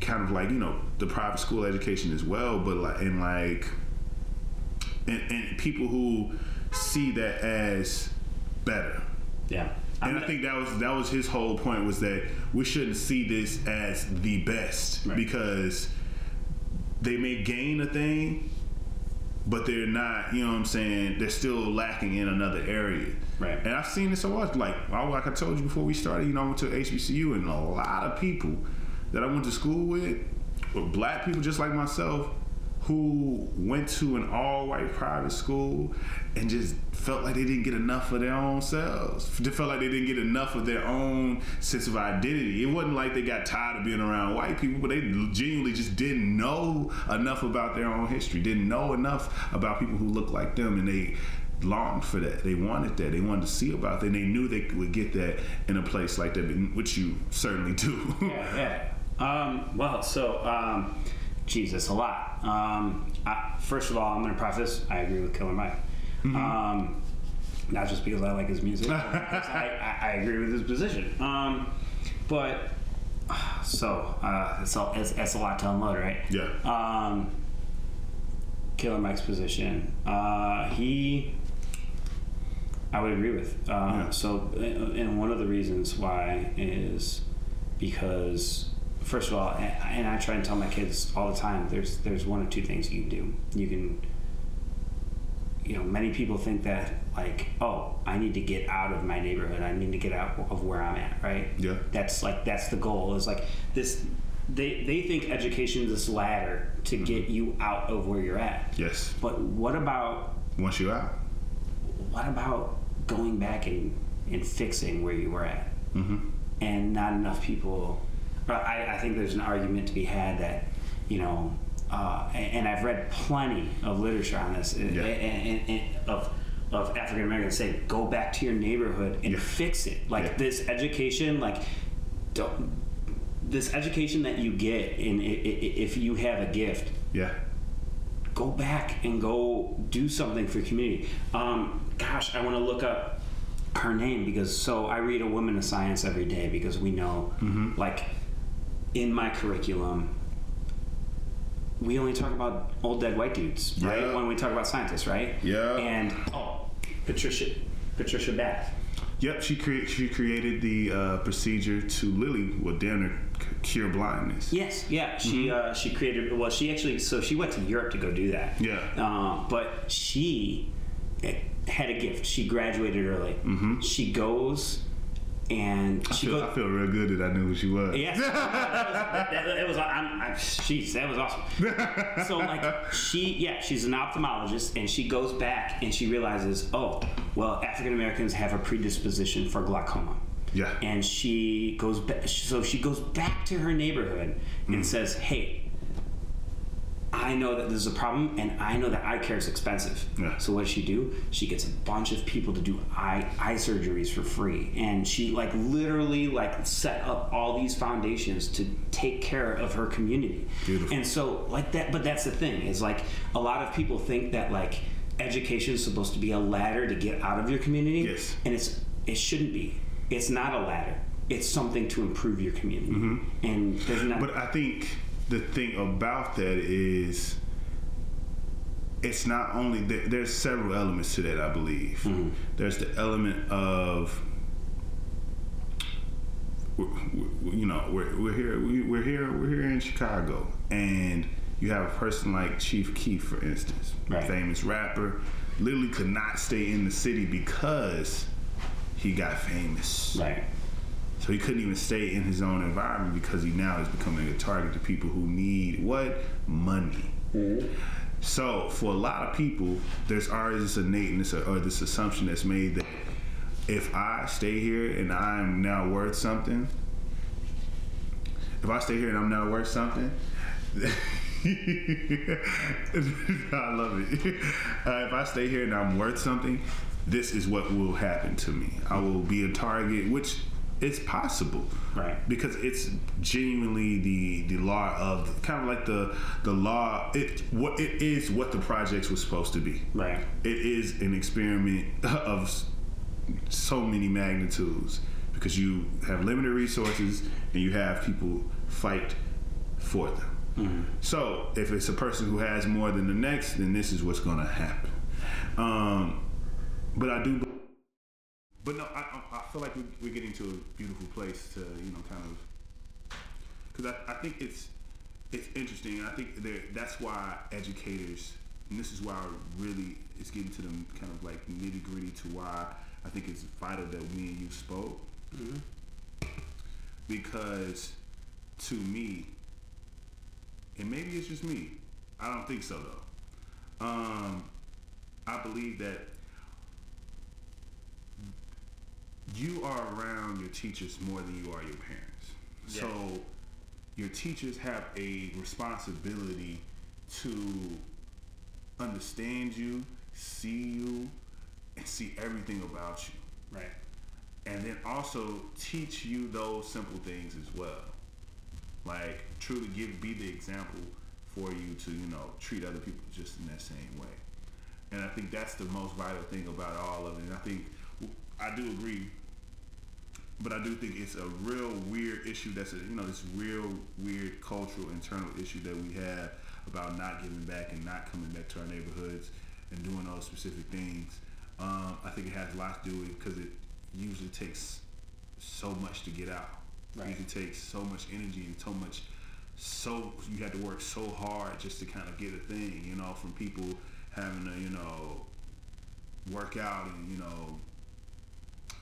kind of like, you know, the private school education as well, but like, and like, and, and people who see that as better. Yeah. And I think that was that was his whole point was that we shouldn't see this as the best Right. because they may gain a thing, but they're not. You know what I'm saying? They're still lacking in another area. Right. And I've seen this a lot. Like I- like I told you before we started, you know, I went to HBCU, and a lot of people that I went to school with were black people just like myself who went to an all-white private school and just felt like they didn't get enough of their own selves. They felt like they didn't get enough of their own sense of identity. It wasn't like they got tired of being around white people, but they genuinely just didn't know enough about their own history, didn't know enough about people who looked like them, and they longed for that. They wanted that. They wanted to see about that. And they knew they would get that in a place like that, which you certainly do. Yeah, yeah. Um, well, so, um, Jesus, a lot. Um, I, first of all, I'm going to preface I agree with Killer Mike. Um, not just because I like his music, but I, I, I agree with his position. Um, but, so, uh, it's, a, it's, it's a lot to unload, right? Yeah. Um, Killer Mike's position. Uh, he, I would agree with. Uh, Yeah. So, and one of the reasons why is because, first of all, and I try and tell my kids all the time, there's there's one or two things you can do. You can, you know, many people think that like, oh, I need to get out of my neighborhood. I need to get out of where I'm at, right? Yeah. That's like that's the goal. Is like this. They they think education is this ladder to get you out of where you're at. yes. But what about Once you're out. what about going back and, and fixing where you were at? Mm-hmm. And not enough people. But I, I think there's an argument to be had that, you know, uh, and, and I've read plenty of literature on this uh, Yeah. and, and, and of of African Americans say go back to your neighborhood and Yeah. fix it. Like Yeah. this education, like don't, this education that you get, i- if you have a gift, Yeah. go back and go do something for your community. Um, gosh, I want to look up her name because so I read a woman of science every day because we know, like, in my curriculum, we only talk about old dead white dudes, right? When we talk about scientists, right? Yeah. And oh, Patricia, Patricia Bath. Yep, she cre- she created the uh, procedure to literally, well, damn near cure blindness. Yes, yeah. She Mm-hmm. uh, she created. Well, she actually. So she went to Europe to go do that. Yeah. Uh, but she eh, had a gift. She graduated early. Mm-hmm. She goes and I she feel, goes. I feel real good that I knew who she was. Yes, that was, that, that was I'm, I'm, jeez, that was awesome. So like she, yeah, she's an ophthalmologist, and she goes back and she realizes, oh, well, African Americans have a predisposition for glaucoma. Yeah. And she goes back, so she goes back to her neighborhood Mm. and says, hey. I know that this is a problem, and I know that eye care is expensive. Yeah. So what does she do? She gets a bunch of people to do eye eye surgeries for free, and she like literally like set up all these foundations to take care of her community. Beautiful. And so like that, but that's the thing is like a lot of people think that like education is supposed to be a ladder to get out of your community. Yes. And it's it shouldn't be. It's not a ladder. It's something to improve your community. Mm-hmm. And there's not. But I think the thing about that is it's not only there, there's several elements to that. I believe mm-hmm. there's the element of you know we're, we're here we, we're here we're here in Chicago and you have a person like Chief Keef for instance Right. famous rapper literally could not stay in the city because he got famous right. So he couldn't even stay in his own environment because he now is becoming a target to people who need what? Money. So for a lot of people, there's already this innateness or, or this assumption that's made that if I stay here and I'm now worth something, if I stay here and I'm now worth something, I love it. Uh, if I stay here and I'm worth something, this is what will happen to me. I will be a target, which it's possible, Right. Because it's genuinely the the law of kind of like the the law. It what it is what the projects was supposed to be. Right. It is an experiment of so many magnitudes because you have limited resources and you have people fight for them. So if it's a person who has more than the next, then this is what's going to happen. Um, but I do. But no, I, I- feel like we- we're getting to a beautiful place to you know kind of because I, I think it's it's interesting. I think there, that's why educators, and this is why I really it's getting to the kind of like nitty gritty to why I think it's vital that me and you spoke because to me, and maybe it's just me, I don't think so though. Um, I believe that you are around your teachers more than you are your parents. So your teachers have a responsibility to understand you, see you, and see everything about you. Right. And then also teach you those simple things as well. Like truly give be the example for you to, you know, treat other people just in that same way. And I think that's the most vital thing about all of it. And I think I do agree but I do think it's a real weird issue. That's a you know this real weird cultural internal issue that we have about not giving back and not coming back to our neighborhoods and doing those specific things. Um, I think it has a lot to do with it because it usually takes so much to get out. Right. It usually takes so much energy and so much. So you had to work so hard just to kind of get a thing, you know, from people having to you know work out and you know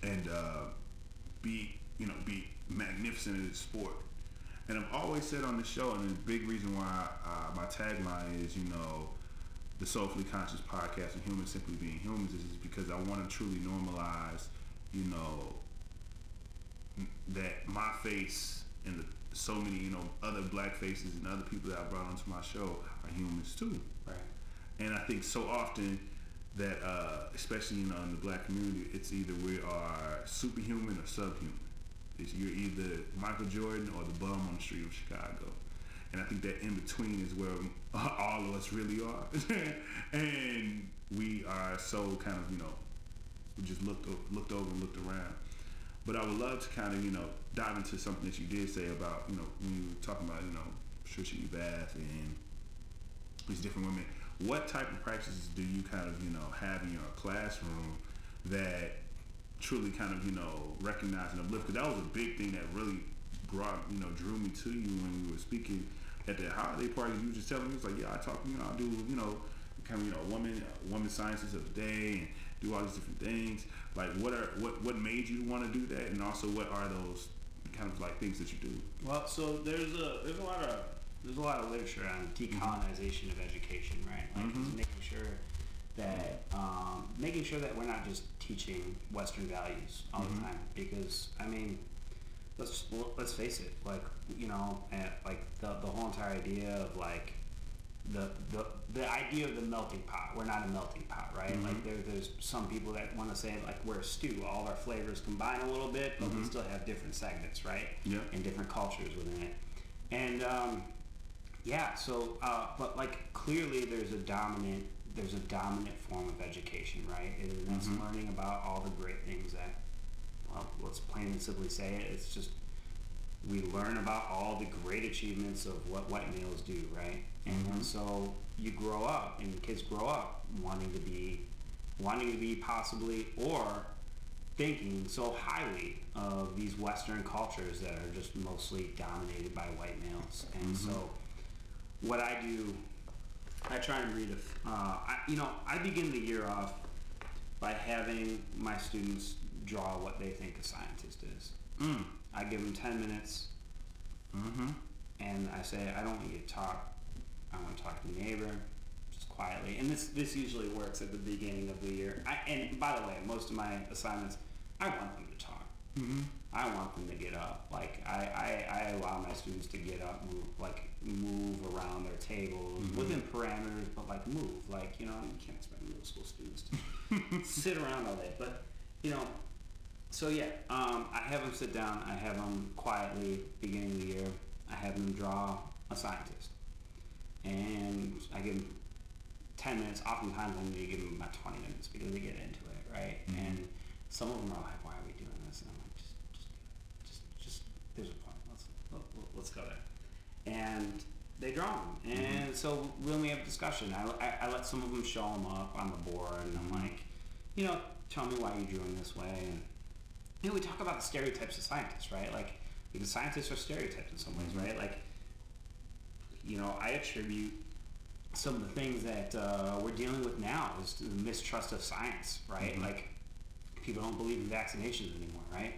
and uh, be you know be magnificent in the sport. And I've always said on the show, and the big reason why uh, my tagline is you know the Soulfully Conscious podcast and humans simply being humans is, is because I want to truly normalize you know that my face and the, so many you know other black faces and other people that I brought onto my show are humans too. Right. And I think so often that, uh, especially you know in the black community, it's either we are superhuman or subhuman. It's, you're either Michael Jordan or the bum on the street of Chicago. And I think that in between is where all of us really are. and we are so kind of, you know, we just looked looked over and looked around. But I would love to kind of, you know, dive into something that you did say about, you know, when you were talking about, you know, Patricia Bath and these different women. What type of practices do you kind of you know have in your classroom that truly kind of you know recognize and uplift? Because that was a big thing that really brought you know drew me to you when we were speaking at the holiday party. You were just telling me it was like, yeah, I talk, you know, I do, you know, kind of you know woman woman sciences of the day and do all these different things. Like, what are what what made you want to do that, and also what are those kind of like things that you do? Well, so there's a there's a lot of there's a lot of literature on decolonization of education, right? Like making sure that um, making sure that we're not just teaching Western values all the time. Because I mean, let's let's face it, like you know, eh, like the the whole entire idea of like the, the the idea of the melting pot. We're not a melting pot, right? Like there, there's some people that want to say like we're a stew. All of our flavors combine a little bit, but we still have different segments, right? Yeah. And different cultures within it. And um, yeah, so uh, but like clearly there's a dominant there's a dominant form of education, right? And that's mm-hmm. learning about all the great things that well, let's plain and simply say it. It's just we learn about all the great achievements of what white males do, right? And then so you grow up, and kids grow up wanting to be, wanting to be possibly or thinking so highly of these Western cultures that are just mostly dominated by white males. And mm-hmm. so, what I do, I try and read. A, uh, I, you know, I begin the year off by having my students draw what they think a scientist is. I give them 10 minutes and I say, I don't want you to talk. I want to talk to your neighbor, just quietly. And this this usually works at the beginning of the year. I, and by the way, most of my assignments, I want them. Mm-hmm. I want them to get up. Like I, I, I allow my students to get up, move, like move around their tables within parameters, but like move. Like you know, you can't expect middle school students to sit around all day. But you know, so yeah, um, I have them sit down. I have them quietly beginning of the year. I have them draw a scientist, and I give them ten minutes. Oftentimes, I need to give them about twenty minutes because they get into it, right? And some of them are like, "Why are we doing this?" And I'm like, "Just, just do it. Just, just there's a point. Let's let, let- let's go there." And they draw them, mm-hmm. and so when we have discussion, I, I, I let some of them show them up on the board, and I'm like, you know, tell me why you drew them this way, and you know, we talk about the stereotypes of scientists, right? Like, because scientists are stereotyped in some ways, mm-hmm. right? Like, you know, I attribute some of the things that uh, we're dealing with now is the mistrust of science, right? Mm-hmm. Like, people don't believe in vaccinations anymore, right?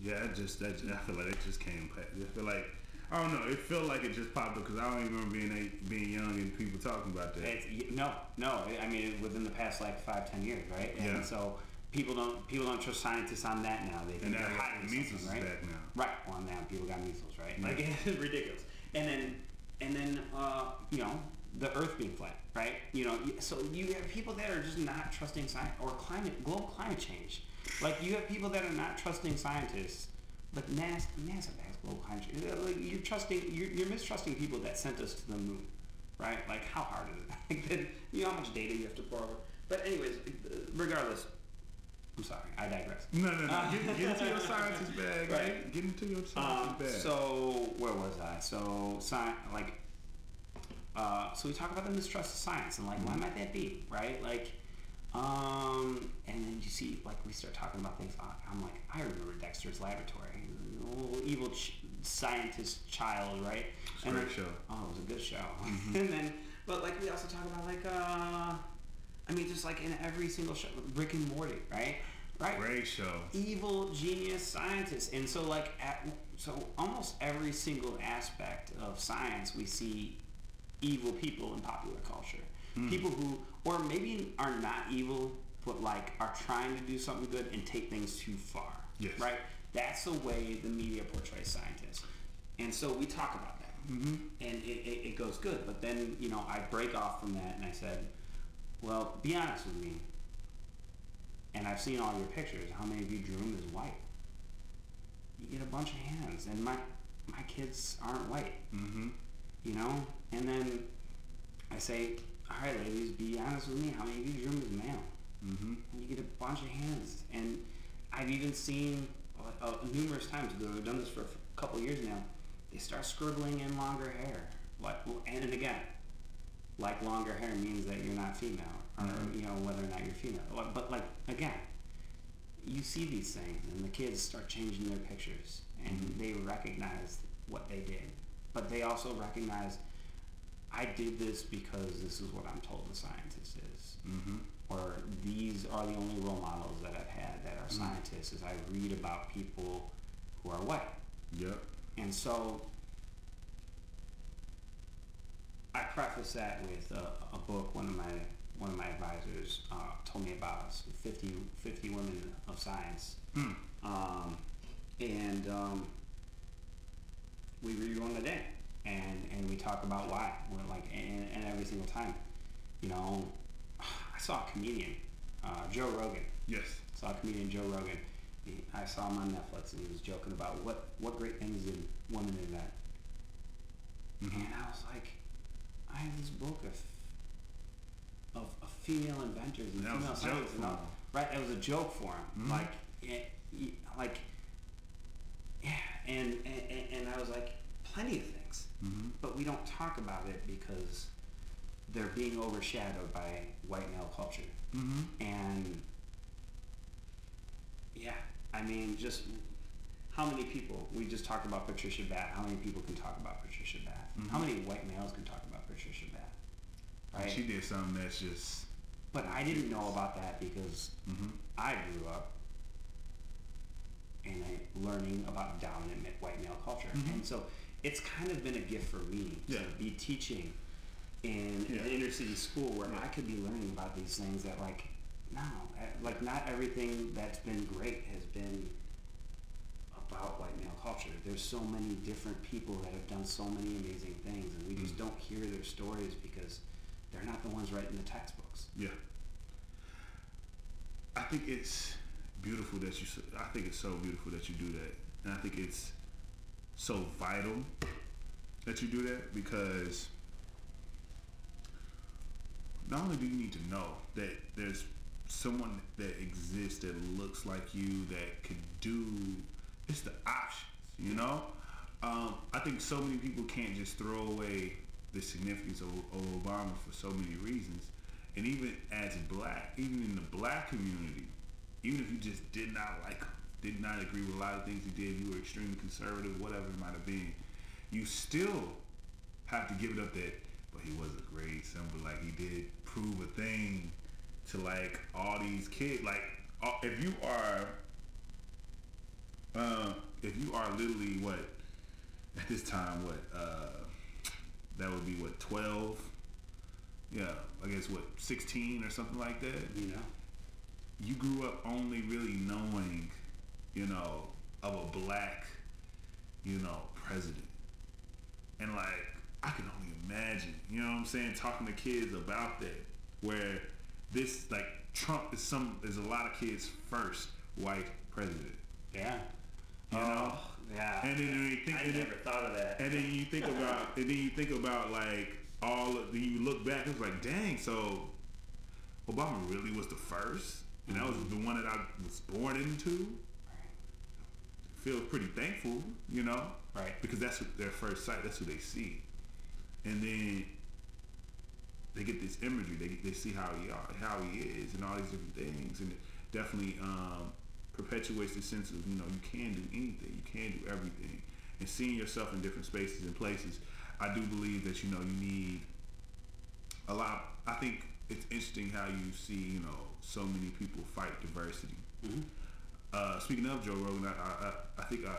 Yeah, it just that I feel like it just came. back. I feel like I don't know. It felt like it just popped up because I don't even remember being a, being young and people talking about that. It's, no, no. I mean, within the past like five, ten years, right? Yeah. So people don't people don't trust scientists on that now. They think And they're hiding measles something, right? back now. Right. Well, now people got measles, right? Like it's ridiculous. And then and then uh, you know the Earth being flat, right? You know, so you have people that are just not trusting science or climate global climate change. Like you have people that are not trusting scientists. Like NASA, NASA has global climate. Uh, Like you're trusting, you're, you're mistrusting people that sent us to the moon, right? Like how hard is it? Like, then, you know how much data you have to pour over. But anyways, uh, regardless, I'm sorry, I digress. No, no, no. Get, get into your scientist bag, right? Right. Get into your Um, scientist bag. so where was I? So sci- like, uh, so we talk about the mistrust of science and like why might that be, right? Like, um, and then you see like we start talking about things. I'm like, I remember Dexter's Laboratory, little evil ch- scientist child, right? a And great then- show. Oh, it was a good show. and then, but like we also talk about like, uh, I mean, just like in every single show, Rick and Morty, right? Right Great show. evil genius scientists and so like at, so almost every single aspect of science we see evil people in popular culture people who or maybe are not evil but like are trying to do something good and take things too far Yes. right that's the way the media portrays scientists and so we talk about that mm-hmm. and it, it, it goes good but then you know i break off from that and i said well be honest with me and I've seen all your pictures. How many of you drew them as white? You get a bunch of hands, and my my kids aren't white. Mm-hmm. You know, and then I say, all right, ladies, be honest with me. How many of you them as male? Mm-hmm. And you get a bunch of hands, and I've even seen uh, uh, numerous times. though I've done this for a couple years now. They start scribbling in longer hair, like, and, and again, like longer hair means that you're not female, or you know whether or not you're female. But like again, you see these things, and the kids start changing their pictures, and they recognize what they did, but they also recognize I did this because this is what I'm told the scientist is, mm-hmm. or these are the only role models that I've had that are scientists. Is I read about people who are white. Yep. And so I preface that with a, a book one of my one of my advisors uh, told me about 50, 50 women of science. Um, and um, we read one a day and, and we talk about why. We're like and, and every single time. You know, I saw a comedian, uh, Joe Rogan Yes. saw a comedian Joe Rogan. He, I saw him on Netflix, and he was joking about what what great things did women invent. And I was like, I have this book of of, of female inventors and That female scientists, and all- right? It was a joke for him. Like, it, it- like, yeah, and, and and I was like, plenty of things, Mm-hmm. but we don't talk about it because they're being overshadowed by white male culture. Mm-hmm. And yeah, I mean, just how many people? We just talked about Patricia Bath. How many people can talk about Patricia Bath? Mm-hmm. How many white males can talk about Patricia Bath? Right. She did something that's just But I didn't know about that because I grew up in a learning about dominant white male culture, and so it's kind of been a gift for me Yeah. to be teaching in Yeah. an inner city school where I could be learning about these things that like no, eh, like not everything that's been great has been about white male culture. There's so many different people that have done so many amazing things, and we just don't hear their stories because they're not the ones writing the textbooks. Yeah. I think it's beautiful that you. I think it's so beautiful that you do that, and I think it's so vital that you do that because not only do you need to know that there's someone that exists that looks like you that could do it's the options you know? Um, i think so many people can't just throw away the significance of, of obama for so many reasons. And even as black even in the black community even if you just did not like him, did not agree with a lot of things he did. You were extremely conservative whatever it might have been. You still have to give it up that but he was a great symbol. Like he did prove a thing to like all these kids. Like uh, if you are uh, if you are literally what at this time what uh, that would be what 12 yeah i guess what 16 or something like that? You know. you grew up only really knowing, you know, of a black, you know, president. And like, I can only imagine, you know what I'm saying, talking to kids about that, where this, like, Trump is some, is a lot of kids' first white president. Yeah. You oh, know? Oh, yeah. And then you think, I and then- never thought of that. and then you think about, and then you think about like all. Of, then you look back, it's like, dang. So Obama really was the first, and that was mm-hmm. the one that I was born into. Feel pretty thankful, you know, Right. Because that's what their first sight. That's what they see, and then they get this imagery. They they see how he are, how he is, and all these different things, and it definitely um, perpetuates the sense of you know you can do anything, you can do everything, and seeing yourself in different spaces and places. I do believe that you know you need a lot. I think it's interesting how you see you know so many people fight diversity. Uh, speaking of Joe Rogan, I, I, I think uh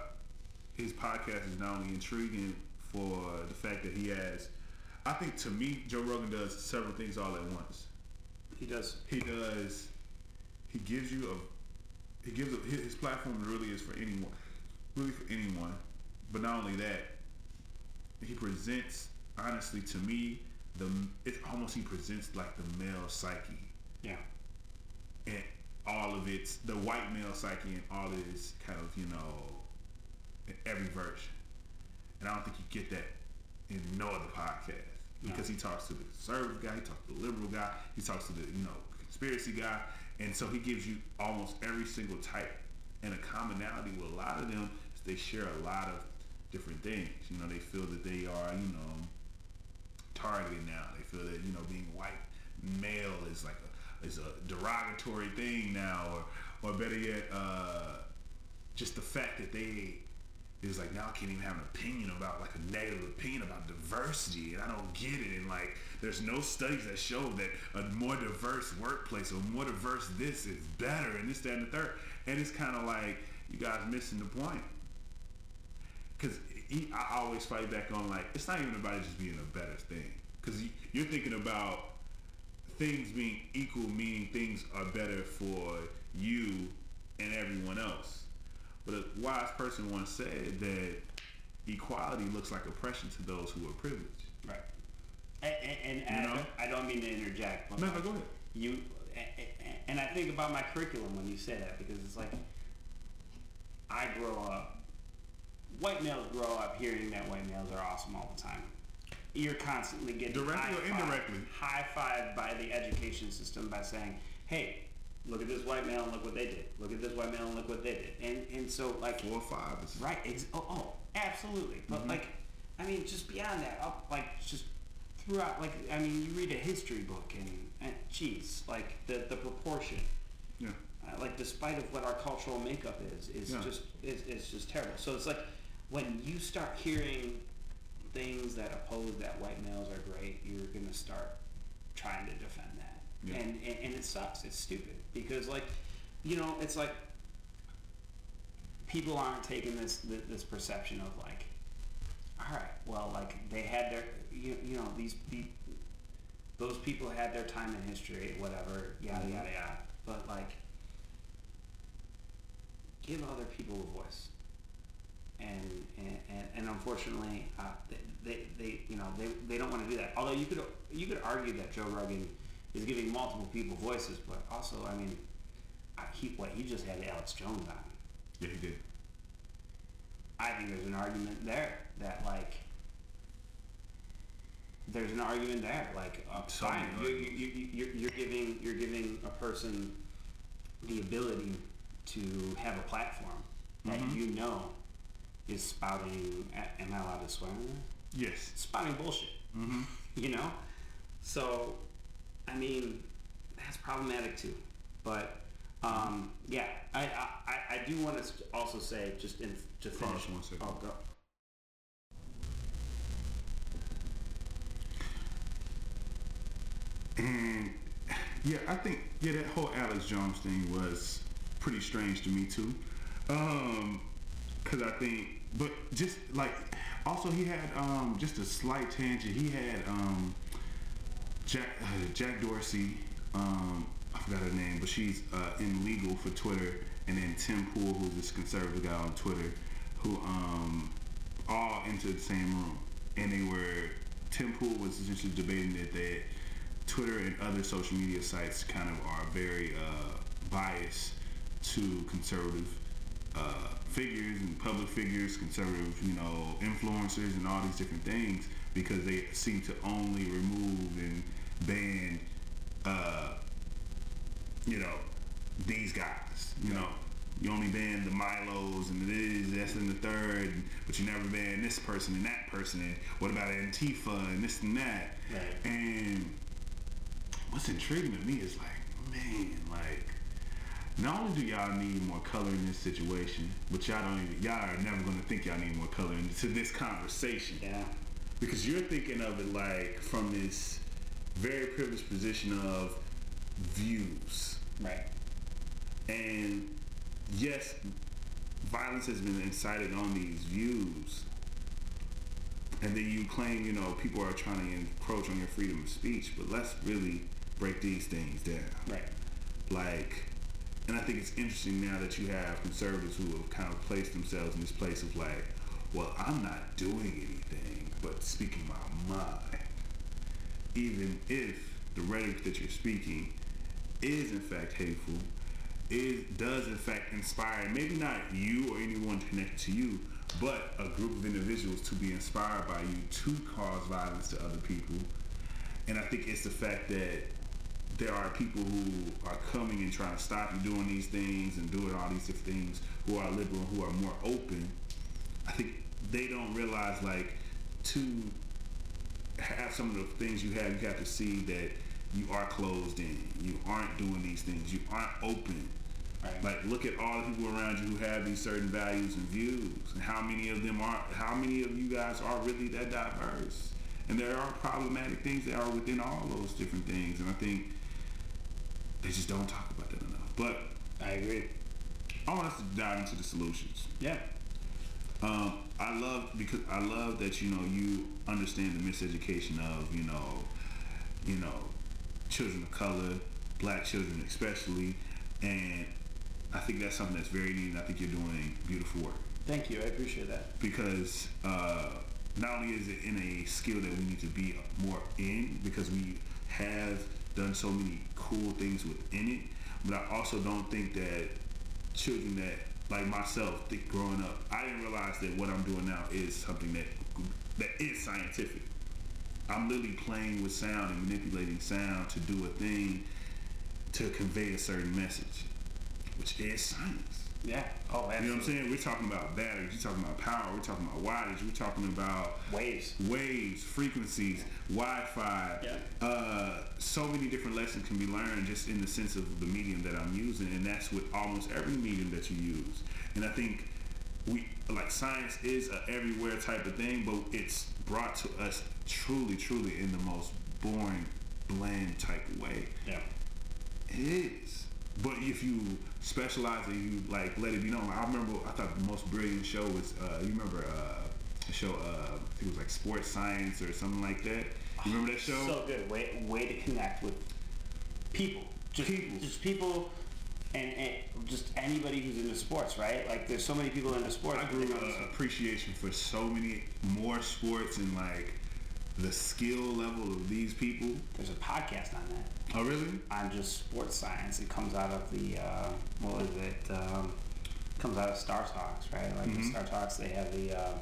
his podcast is not only intriguing for the fact that he has. I think to me, Joe Rogan does several things all at once. He does. He does. He gives you a. He gives a, his his platform really is for anyone, really for anyone. But not only that, he presents honestly to me the. It's almost he presents like the male psyche Yeah. and all of its the white male psyche and all of its kind of you know in every version. And I don't think you get that in no other podcast because he talks to the conservative guy, he talks to the liberal guy, he talks to the you know conspiracy guy, and so he gives you almost every single type. And a commonality with a lot of them is they share a lot of different things. You know, they feel that they are you know targeted now. They feel that you know being white male is like a is a derogatory thing now, or or better yet, uh, just the fact that they is like now I can't even have an opinion about like a negative opinion about diversity, and I don't get it. And like, there's no studies that show that a more diverse workplace or more diverse this is better, and this, that, and the third. And it's kind of like you guys missing the point. Because I always fight back on like it's not even about it just being a better thing. Because you're thinking about things being equal, meaning things are better for you and everyone else but a wise person once said that equality looks like oppression to those who are privileged. Right. And, and, and I, don't, I, don't, mean to interject. But no, no, go ahead. You and I think about my curriculum when you say that because it's like I grow up. White males grow up hearing that white males are awesome all the time. You're constantly getting directly or indirectly high five by the education system by saying, "Hey, look at this white male and look what they did. Look at this white male and look what they did. And and so like four or five. Is... Right. Ex- oh, oh, absolutely. But mm-hmm. like, I mean, just beyond that, up like just throughout. Like, I mean, you read a history book and, and geez, like the the proportion. Yeah. Uh, like, despite of what our cultural makeup is, is yeah. just is, is just terrible. So it's like when you start hearing things that oppose that white males are great, you're gonna start trying to defend that. Yeah. And, and, and it sucks. It's stupid because like, you know, it's like people aren't taking this this perception of like, all right, well, like they had their you, you know these, those people had their time in history, whatever, yada mm-hmm. yada yada. But like, give other people a voice. And and, and unfortunately, uh, they, they you know they, they don't want to do that. Although you could you could argue that Joe Rogan is giving multiple people voices, but also, I mean, I keep what he just had Alex Jones on. Yeah, he did. I think there's an argument there that like there's an argument there like uh, fine you, you, you, you're giving you're giving a person the ability to have a platform that mm-hmm. you know is spouting am I allowed to swear on that? Yes. Spouting bullshit. Mm-hmm. You know? So I mean, that's problematic too. But um, yeah, I, I, I do want to also say just in, to finish. one second. Oh, go. And yeah, I think yeah that whole Alex Jones thing was pretty strange to me too. Um, cause I think, but just like also he had um just a slight tangent. He had um Jack uh, Jack Dorsey. Um, I forgot her name, but she's uh, in legal for Twitter, and then Tim Pool, who's this conservative guy on Twitter, who um, all entered the same room, and they were Tim Pool was essentially debating that that Twitter and other social media sites kind of are very uh, biased to conservative uh, figures and public figures, conservative, you know, influencers and all these different things because they seem to only remove and ban, uh, you know, these guys. You know, you only ban the Milos and this, that's in the third, but you never ban this person and that person. And what about Antifa and this and that? Right. And what's intriguing to me is like, man, like not only do y'all need more color in this situation, but y'all don't even y'all are never gonna think y'all need more color into this conversation. Yeah. Because you're thinking of it like from this very privileged position of views. Right. And yes, violence has been incited on these views. And then you claim, you know, people are trying to encroach on your freedom of speech, but let's really break these things down. Right. Like and I think it's interesting now that you have conservatives who have kind of placed themselves in this place of like, well, I'm not doing anything but speaking my mind. Even if the rhetoric that you're speaking is in fact hateful, it does in fact inspire maybe not you or anyone connected to you, but a group of individuals to be inspired by you to cause violence to other people. And I think it's the fact that there are people who are coming and trying to stop you doing these things and doing all these different things who are liberal, who are more open. I think they don't realize like to have some of the things you have, you have to see that you are closed in. You aren't doing these things. You aren't open. Right. Like look at all the people around you who have these certain values and views, and how many of them are, how many of you guys are really that diverse. And there are problematic things that are within all those different things, and I think they just don't talk about that enough. But I agree. I want us to dive into the solutions. Yeah. Um, I love because I love that you know you understand the miseducation of you know, you know, children of color, black children especially, and I think that's something that's very neat. and I think you're doing beautiful work Thank you. I appreciate that. because uh, not only is it in a skill that we need to be more in because we have done so many cool things within it, but I also don't think that children that like myself think growing up, I didn't realize that what I'm doing now is something that that is scientific. I'm literally playing with sound and manipulating sound to do a thing to convey a certain message, which is science. Yeah. Oh, You know what I'm saying? We're talking about batteries, we're talking about power, we're talking about wattage, we're talking about Waves. waves, frequencies, Wi-Fi. Yeah. Uh, so many different lessons can be learned just in the sense of the medium that I'm using, and that's with almost every medium that you use. And I think we like science is a everywhere type of thing, but it's brought to us truly, truly in the most boring, bland type of way. Yeah. It is. But if you specialize and you like let it be known, I remember I thought the most brilliant show was uh, you remember uh, the show uh, it was like Sports Science or something like that. You remember that show? So good. Way way to connect with people. Just People. Just people. And, and just anybody who's into sports, right? Like, there's so many people into sports. I grew uh, appreciation for so many more sports and like the skill level of these people. There's a podcast on that. Oh really? on just sports science. It comes out of the uh, what is it? Um, comes out of Star Talks, right? Like Mm-hmm. Star Talks, they have the have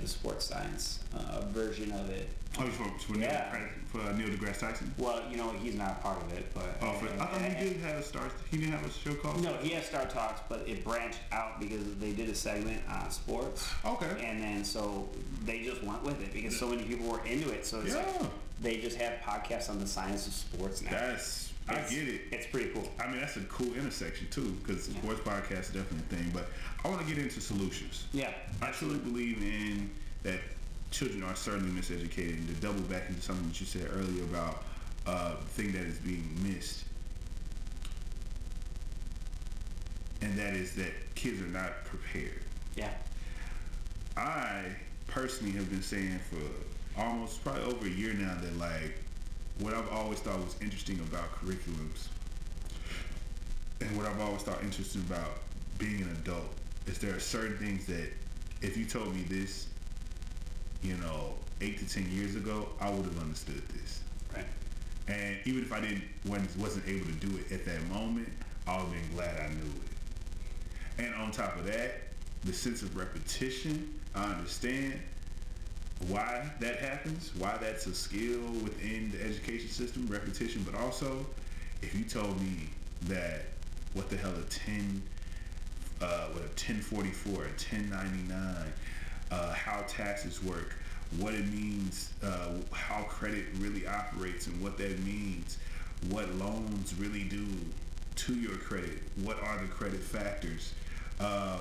the sports science uh, version of it. Oh, for, for, Yeah. Neil, for uh, Neil deGrasse Tyson. Well, you know he's not part of it, but Oh, for, I thought he did have a star. He didn't have a show called. No, he has Star Talks, but it branched out because they did a segment on sports. Okay. And then so they just went with it because so many people were into it. So it's Yeah. like they just have podcasts on the science of sports now. That's I get it. It's pretty cool. I mean, that's a cool intersection too, because sports podcast is definitely a thing. But I want to get into solutions. Yeah. I truly believe in that children are certainly miseducated. And to double back into something that you said earlier about uh, the thing that is being missed, and that is that kids are not prepared. Yeah. I personally have been saying for almost probably over a year now that like what I've always thought was interesting about curriculums and what I've always thought interesting about being an adult is there are certain things that if you told me this, you know, eight to ten years ago, I would have understood this. Right. And even if I didn't wasn't able to do it at that moment, I would have been glad I knew it. And on top of that, the sense of repetition, I understand why that happens, why that's a skill within the education system, repetition, but also if you told me that what the hell a 10 uh, what a 1044, a 1099, uh, how taxes work, what it means, uh, how credit really operates, and what that means, what loans really do to your credit, what are the credit factors, uh,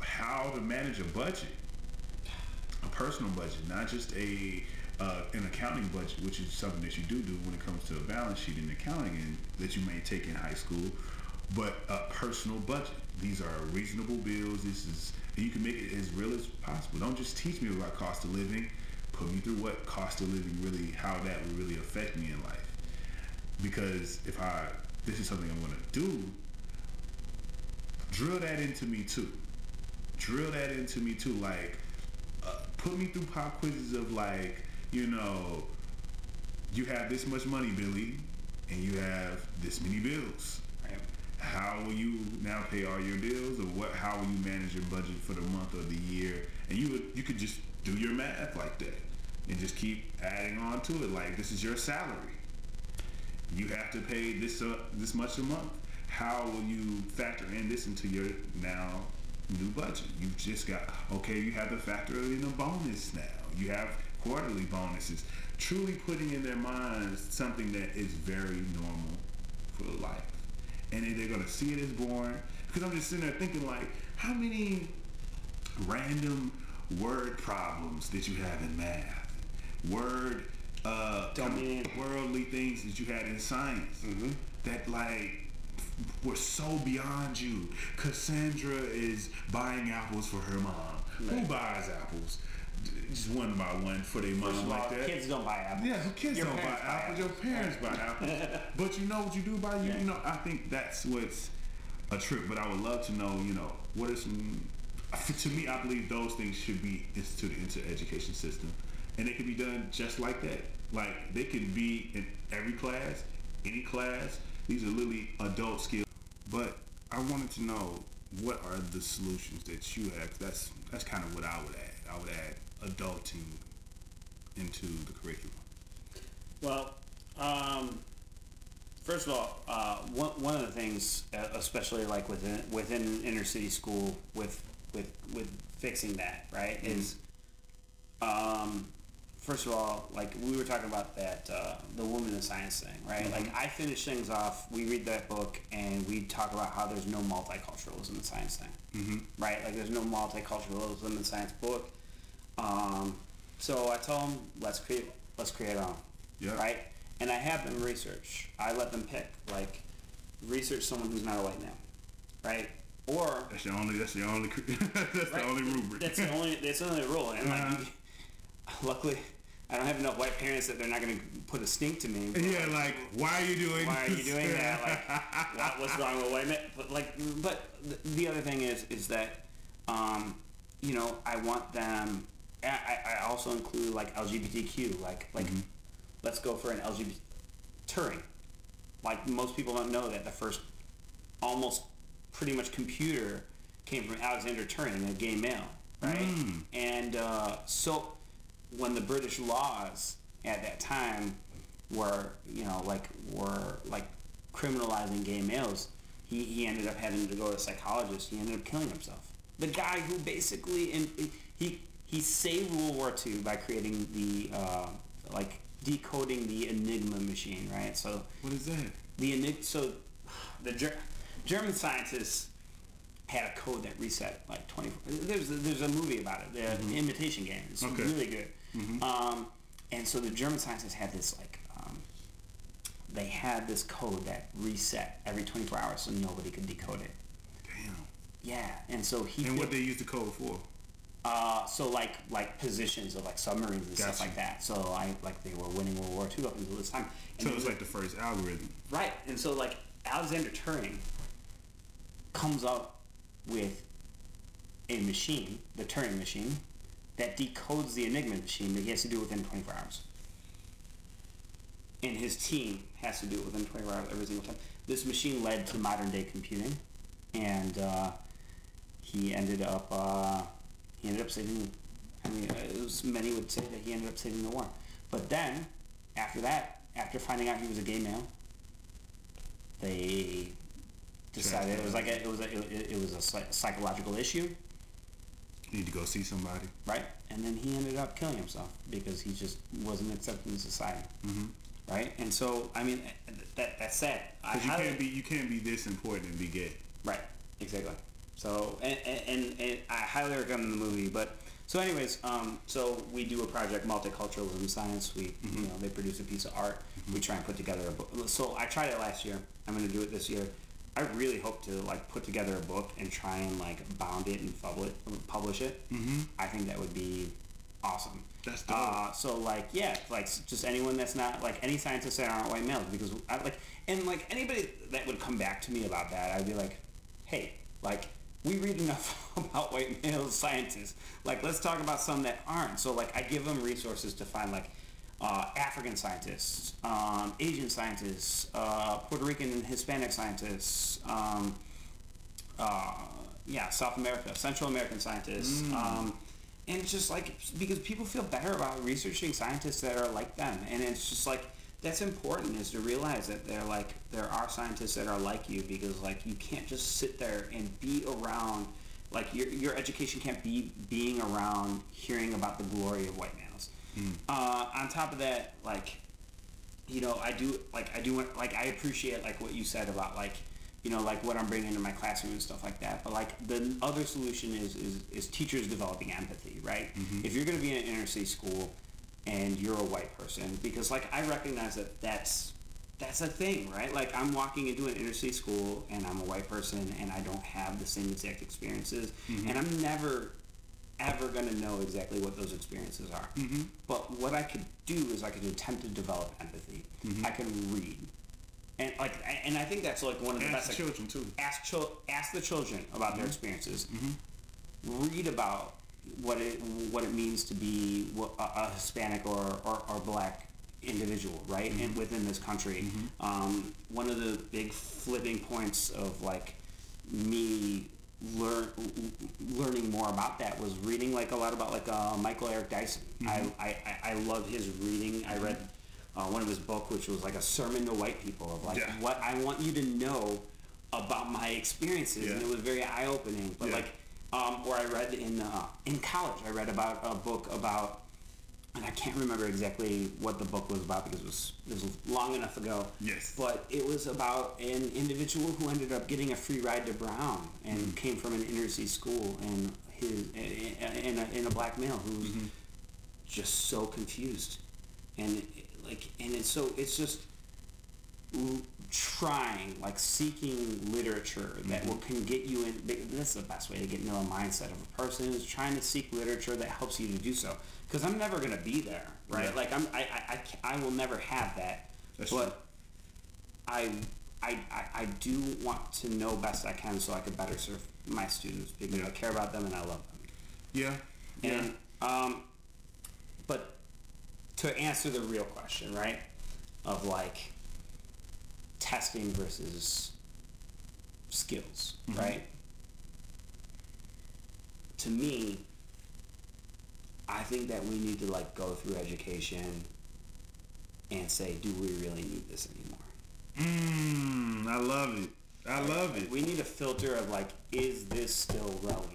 how to manage a budget, a personal budget, not just a uh, an accounting budget, which is something that you do do when it comes to a balance sheet in accounting and that you may take in high school, but a personal budget. These are reasonable bills. This is you can make it as real as possible. Don't just teach me about cost of living. Put me through what cost of living really, how that would really affect me in life. Because if I, this is something I'm going to do, drill that into me too. Drill that into me too. Like, put me through pop quizzes of like, you know, you have this much money, Billy, and you have this many bills. Right. How will you now pay all your bills, or what? How will you manage your budget for the month or the year? And you would, you could just do your math like that, and just keep adding on to it. Like this is your salary. You have to pay this uh, this much a month. How will you factor in this into your now new budget? You've just got okay. You have to factor in a bonus now. You have quarterly bonuses. truly putting in their minds something that is very normal for life. And then they're gonna see it as boring. Because I'm just sitting there thinking like, how many random word problems that you have in math? Word uh Don't kind of mean- worldly things that you had in science that like were so beyond you. Cassandra is buying apples for her mom. Who buys apples? Just one by one for their mom First like all, that. kids don't buy apples. Yeah, kids Your don't buy buy apples. Your parents buy apples. But you know what you do buy? You, Yeah. you know, I think that's what's a trip. But I would love to know, you know, what is some. To me, I believe those things should be instituted into the education system, and it can be done just like that. Like they can be in every class, any class. These are literally adult skills. But I wanted to know what are the solutions that you have. That's that's kind of what I would add. I would add adulting into the curriculum. Well, um, first of all, uh, one, one of the things, uh, especially like within within an inner city school, with with with fixing that, right, is um, first of all, like we were talking about that uh, the woman in science thing, right? Like I finish things off. We read that book and we talk about how there's no multiculturalism in science thing, mm-hmm. right? Like there's no multiculturalism in science book. Um, so I tell them, let's create, let's create our own, Yeah. right? And I have them research. I let them pick, like, research someone who's not a white male, right? Or That's the only. That's the only. that's the only rubric. That's the only. That's the only rule. And Uh-huh. like, luckily, I don't have enough white parents that they're not going to put a stink to me. yeah, like why are you doing? Why are you doing that? Like, what, what's wrong with white men? But like, but the other thing is, is that, um, you know, I want them. I, I also include like LGBTQ. Like, like, let's go for an LGBT Turing. Like most people don't know that the first, almost pretty much computer came from Alexander Turing, a gay male, right? And uh, so when the British laws at that time were, you know, like were like criminalizing gay males, he, he ended up having to go to a psychologist. He ended up killing himself. The guy who basically in, he he saved World War II by creating the uh, like decoding the Enigma machine, right? So What is that? the enig- so the Ger- German scientists had a code that reset like 20 there's a, there's a movie about it the imitation game it's Okay. really good um, and so the German scientists had this like um, they had this code that reset every 24 hours so nobody could decode it Damn. yeah and so he And what they use the code for? uh, so like like positions of like submarines and stuff like that so I like they were winning World War II up until this time and So it was like the first algorithm. Right, and so like Alexander Turing comes up with a machine, the Turing machine, that decodes the Enigma machine that he has to do within 24 hours. And his team has to do it within 24 hours every single time. This machine led to modern day computing, and uh, he ended up uh, he ended up saving. I mean, uh, it was, many would say that he ended up saving the war. But then, after that, after finding out he was a gay male, they decided it was like a, it was a, it, it was a psychological issue, You need to go see somebody. right? And then he ended up killing himself because he just wasn't accepted in society, mm-hmm. right? And so, I mean, that that's sad. Because you can't be you can't be this important and be gay. Right, exactly. So, and, and, and, I highly recommend the movie. But so, anyways, um, so we do a project, multiculturalism science. We, you know, they produce a piece of art. We try and put together a book. So I tried it last year. I'm going to do it this year. I really hope to like put together a book and try and like bound it and publish it. Publish it. Mm-hmm. I think that would be awesome. That's dope. Uh, so like yeah, like just anyone that's not like any scientists that aren't white males because I like and like anybody that would come back to me about that, I'd be like, hey, like we read enough about white male scientists. Like let's talk about some that aren't. So like I give them resources to find like uh, African scientists, um, Asian scientists, uh, Puerto Rican and Hispanic scientists. Um, uh, yeah, South America, Central American scientists, um, and it's just like because people feel better about researching scientists that are like them, and it's just like that's important is to realize that they're like there are scientists that are like you because like you can't just sit there and be around like your your education can't be being around hearing about the glory of white males. Uh, on top of that, like you know, I do like I do want like I appreciate like what you said about like you know like what I'm bringing to my classroom and stuff like that. But like the other solution is is, is teachers developing empathy, right? Mm-hmm. If you're going to be in an inner city school and you're a white person, because like I recognize that that's that's a thing, right? Like I'm walking into an inner city school and I'm a white person and I don't have the same exact experiences, mm-hmm. and I'm never ever going to know exactly what those experiences are. Mm-hmm. But what I could do is I could attempt to develop empathy. Mm-hmm. I can read, and like, and I think that's like one of the Ask best. like, children, too. Ask chil- ask the children about their mm-hmm. experiences. Read about what it what it means to be a, a Hispanic or, or, or black individual, right? And within this country, um, one of the big flipping points of like me learn learning more about that was reading like a lot about like uh, Michael Eric Dyson. I, I I I love his reading. I read uh, one of his book, which was like a sermon to white people of like Yeah. what I want you to know about my experiences, and it was very eye opening. But Yeah. like, um, or I read in uh, in college, I read about a book about and I can't remember exactly what the book was about because it was it was long enough ago. Yes. But it was about an individual who ended up getting a free ride to Brown and Mm-hmm. came from an inner city school and his and a, and a black male who's Mm-hmm. just so confused and like and it's so it's just trying like seeking literature that will can get you in this is the best way to get into a mindset of a person is trying to seek literature that helps you to do so because i'm never going to be there right Yeah. like i'm I, I i I will never have that That's but true. I, I i i do want to know best i can so i can better serve my students because Yeah. i care about them and i love them Yeah. Yeah. and um, but to answer the real question, right, of like testing versus skills, mm-hmm. right? To me, I think that we need to like go through education and say, do we really need this anymore? Mmm, I love it. I love it. We need a filter of like, is this still relevant?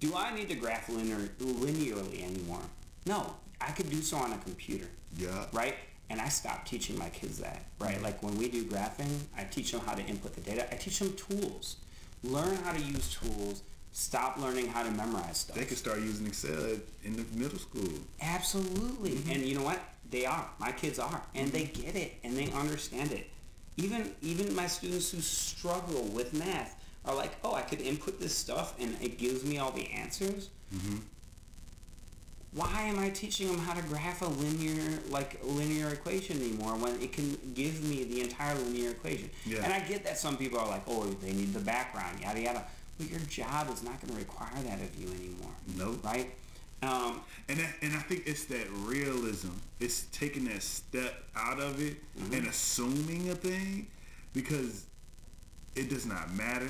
Do I need to graph linear, linearly anymore? No, I could do so on a computer. Yeah. Right? And I stopped teaching my kids that. Right? Like when we do graphing, I teach them how to input the data. I teach them tools. Learn how to use tools. Stop learning how to memorize stuff. They could start using Excel in the middle school. Absolutely. Mm-hmm. And you know what? They are. My kids are. And mm-hmm. they get it and they understand it. Even even my students who struggle with math are like, oh, I could input this stuff and it gives me all the answers. Mm-hmm. Why am I teaching them how to graph a linear like linear equation anymore when it can give me the entire linear equation? Yeah. And I get that some people are like, oh, they need the background, yada yada. But your job is not going to require that of you anymore. Nope. Right? Um, And that, and I think it's that realism. It's taking that step out of it and assuming a thing because it does not matter,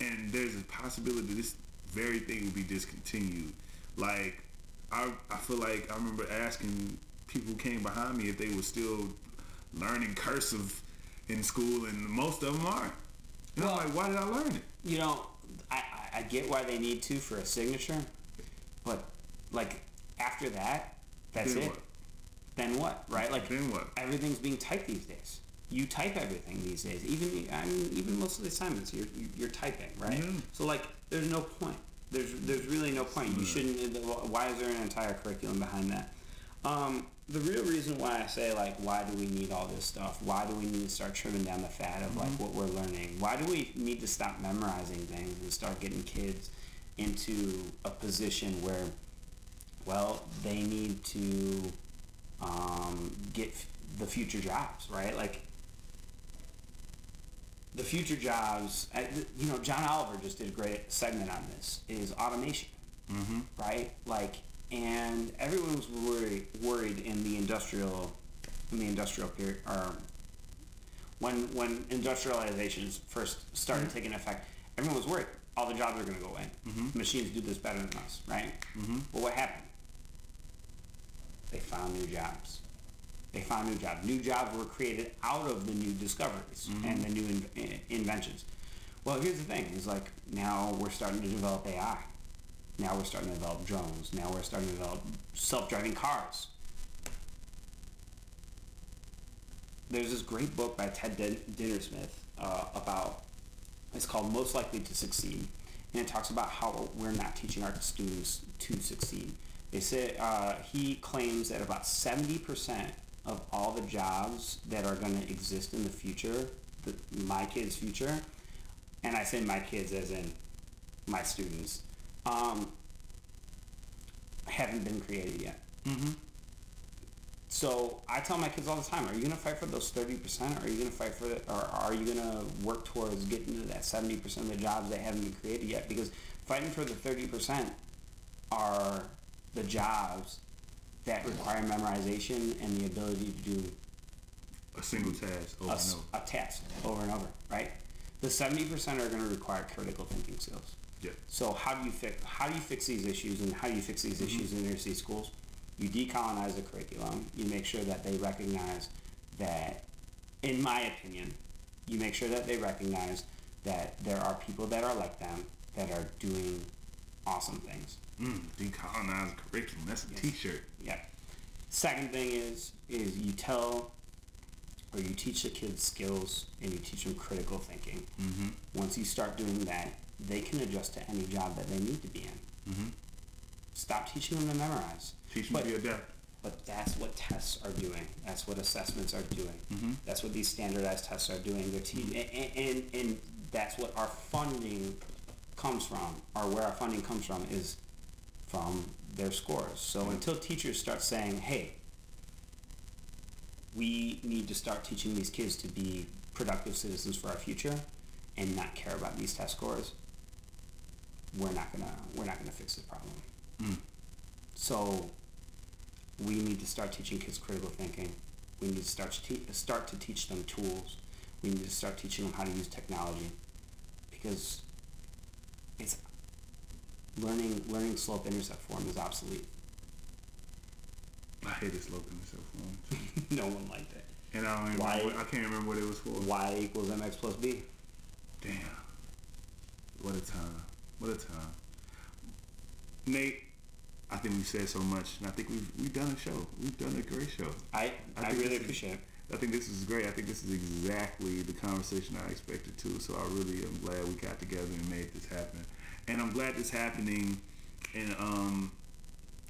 and there's a possibility this very thing will be discontinued. Like I, I feel like I remember asking people who came behind me if they were still learning cursive in school, and most of them are. And Well- I'm like, why did I learn it? you know, I, I, I get why they need to for a signature, but like after that, that's Then it. what? Then what? Right? Like Then what? Everything's being typed these days. You type everything these days. Even I mean, even most of the assignments you're you're typing, right? Yeah. So like, there's no point. There's there's really no point. You shouldn't. Why is there an entire curriculum behind that? Um, the real reason why I say like, why do we need all this stuff? Why do we need to start trimming down the fat of like what we're learning? Why do we need to stop memorizing things and start getting kids into a position where, well, they need to um, get f- the future jobs, right? Like the future jobs. You know, John Oliver just did a great segment on this. Is automation, mm-hmm. right? Like, and everyone was worried worried in the industrial in the industrial period or when when industrialization first started taking effect. Everyone was worried. All the jobs are going to go away. Machines do this better than us, right? Mm-hmm. But what happened? They found new jobs. They found new jobs. New jobs were created out of the new discoveries mm-hmm. and the new in- inventions. Well, here's the thing: is like now we're starting to develop AI. Now we're starting to develop drones. Now we're starting to develop self-driving cars. There's this great book by Ted Dintersmith uh, about. It's called "Most Likely to Succeed," and it talks about how we're not teaching our students to succeed. They say uh, he claims that about seventy percent of all the jobs that are going to exist in the future, the, my kids' future, and I say my kids as in my students, um, haven't been created yet. So I tell my kids all the time: Are you going to fight for those thirty percent? or Are you going to fight for, the, or are you going to work towards getting to that seventy percent of the jobs that haven't been created yet? Because fighting for the thirty percent are the jobs that require memorization and the ability to do A single task. Oh a, s- no. a task over and over, right? The seventy percent are going to require critical thinking skills. Yeah. So how do you fix how do you fix these issues and how do you fix these mm-hmm. issues in inner city schools? You decolonize the curriculum. You make sure that they recognize that, in my opinion, you make sure that they recognize that there are people that are like them that are doing awesome things. Mm, decolonize curriculum. That's a T-shirt. Yeah. Second thing is is you tell or you teach the kids skills and you teach them critical thinking. Mm-hmm. Once you start doing that, they can adjust to any job that they need to be in. Mm-hmm. Stop teaching them to memorize. Teach them But- to be adept. But that's what tests are doing. That's what assessments are doing. Mm-hmm. That's what these standardized tests are doing. They're te- and, and, and that's what our funding comes from, or where our funding comes from, is from their scores. So mm-hmm. until teachers start saying, hey, we need to start teaching these kids to be productive citizens for our future and not care about these test scores, we're not gonna we're not gonna fix the problem. Mm. So we need to start teaching kids critical thinking. We need to start to te- start to teach them tools. We need to start teaching them how to use technology because it's learning learning slope intercept form is obsolete. I hate this slope intercept form. no one liked it. And I don't even Why- remember I can't remember what it was for. Y equals mx plus b. Damn. What a time. What a time. Nate, I think we've said so much, and I think we've we've done a show. We've done a great show. I I, think really appreciate it. I think this is great. I think this is exactly the conversation I expected to. So I really am glad we got together and made this happen. And I'm glad it's happening and um,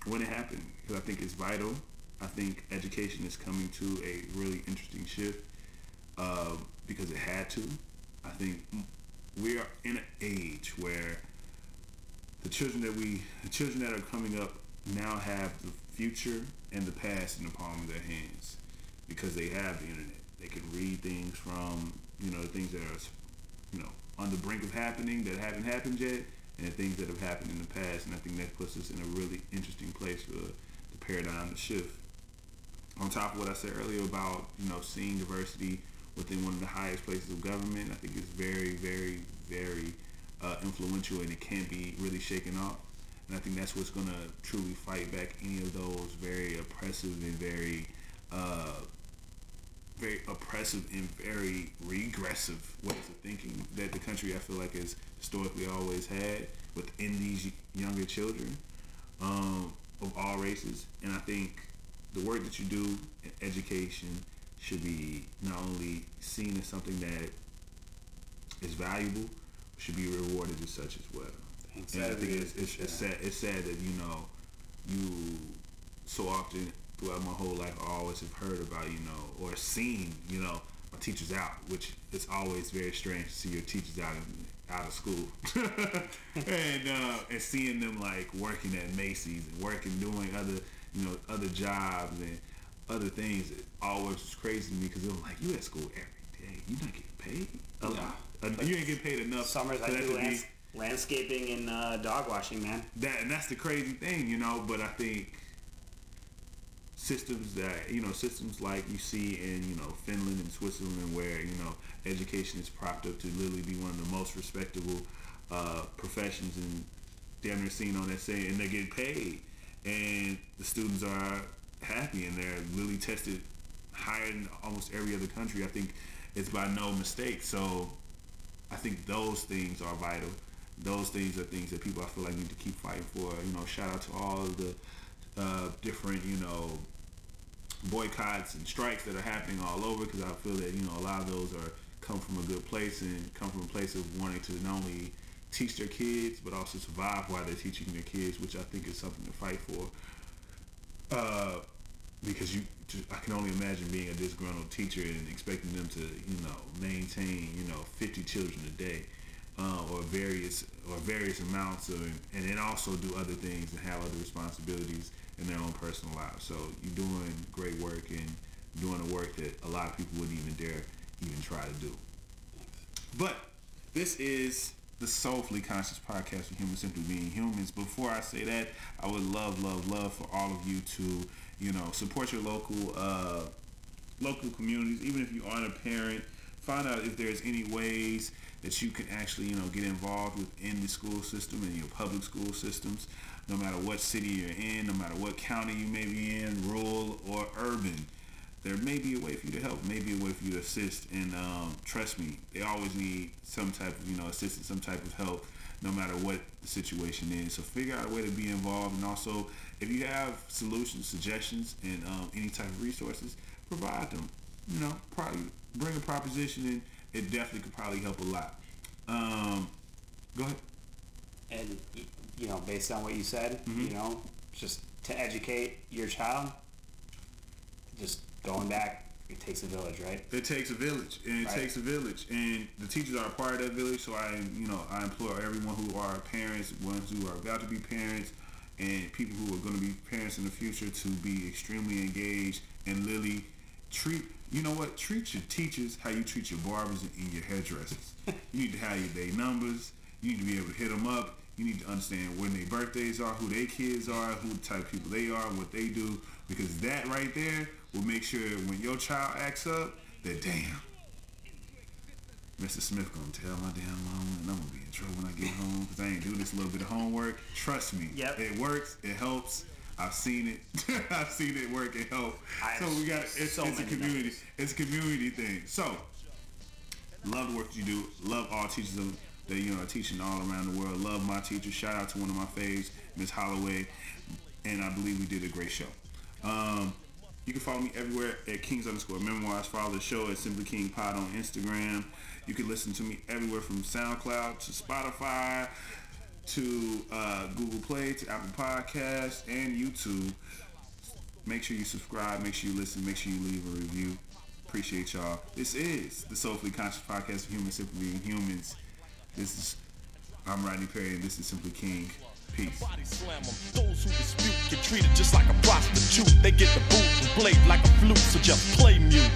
when it happened because I think it's vital. I think education is coming to a really interesting shift uh, because it had to. I think we are in an age where the children that we, the children that are coming up now have the future and the past in the palm of their hands because they have the internet. They can read things from, you know, things that are, you know, on the brink of happening that haven't happened yet, and the things that have happened in the past. And I think that puts us in a really interesting place for the paradigm to shift. On top of what I said earlier about, you know, seeing diversity within one of the highest places of government, I think it's very, very, very uh, influential, and it can't be really shaken off. And I think that's what's going to truly fight back any of those very oppressive and very uh, very oppressive and very regressive ways of thinking that the country I feel like has historically always had within these younger children um, of all races. And I think the work that you do in education should be not only seen as something that is valuable, but should be rewarded as such as well. Thanks. And I I think it's, it's, it's sad. It's sad that you know you so often throughout my whole life I always have heard about you know or seen you know my teachers out, which is always very strange to see your teachers out of, out of school and uh, and seeing them like working at Macy's and working doing other you know other jobs and other things. It always was crazy to me because it was like you at school every day, you not getting paid. A Yeah. lot. Uh, you ain't getting paid enough. Summers I do to be- lands- landscaping and uh, dog washing, man. that and that's the crazy thing, you know. But I think systems that you know systems like you see in you know Finland and Switzerland, where you know education is propped up to literally be one of the most respectable uh, professions and damn near seen on that say, and they get paid, and the students are happy and they're literally tested higher than almost every other country. I think it's by no mistake. So I think those things are vital. Those things are things that people I feel like need to keep fighting for. You know, shout out to all the uh, different, you know, boycotts and strikes that are happening all over because I feel that you know a lot of those are come from a good place and come from a place of wanting to not only teach their kids but also survive while they're teaching their kids, which I think is something to fight for. Uh, because you, I can only imagine being a disgruntled teacher and expecting them to, you know, maintain, you know, 50 children a day, uh, or various or various amounts of, and then also do other things and have other responsibilities in their own personal lives. So you're doing great work and doing the work that a lot of people wouldn't even dare even try to do. But this is the Soulfully Conscious podcast for humans simply being humans. Before I say that, I would love, love, love for all of you to, you know, support your local uh, local communities. Even if you aren't a parent, find out if there's any ways that you can actually, you know, get involved within the school system and your public school systems. No matter what city you're in, no matter what county you may be in, rural or urban there may be a way for you to help, maybe a way for you to assist. And um, trust me, they always need some type of you know assistance, some type of help, no matter what the situation is. So figure out a way to be involved, and also if you have solutions, suggestions, and um, any type of resources, provide them. You know, probably bring a proposition, and it definitely could probably help a lot. Um, go ahead. And you know, based on what you said, mm-hmm. you know, just to educate your child, just going back, it takes a village, right? It takes a village, and it right. takes a village, and the teachers are a part of that village. So I, you know, I implore everyone who are parents, ones who are about to be parents, and people who are going to be parents in the future to be extremely engaged and literally treat. You know what? Treat your teachers how you treat your barbers and your hairdressers. you need to have your day numbers. You need to be able to hit them up. You need to understand when their birthdays are, who their kids are, who the type of people they are, what they do, because that right there will make sure when your child acts up, that damn, Mr. Smyth gonna tell my damn mom, and I'm gonna be in trouble when I get home because I ain't do this little bit of homework. Trust me, yep. it works. It helps. I've seen it. I've seen it work and help. I so we got it's, so it's a community. It's a community thing. So love the work you do. Love all teachers that you know are teaching all around the world. Love my teachers. Shout out to one of my faves, Miss Holloway, and I believe we did a great show. Um, you can follow me everywhere at Kings underscore Memoirs. Follow the show at Simply King Pod on Instagram. You can listen to me everywhere from SoundCloud to Spotify to uh, Google Play to Apple Podcasts and YouTube. Make sure you subscribe. Make sure you listen. Make sure you leave a review. Appreciate y'all. This is the Soulfully Conscious Podcast for Humans Simply Being Humans. This is I'm Rodney Perry and this is Simply King. Peace. Those who dispute get treated just like a prostitute. They get the boot and played like a flute, so just play mute.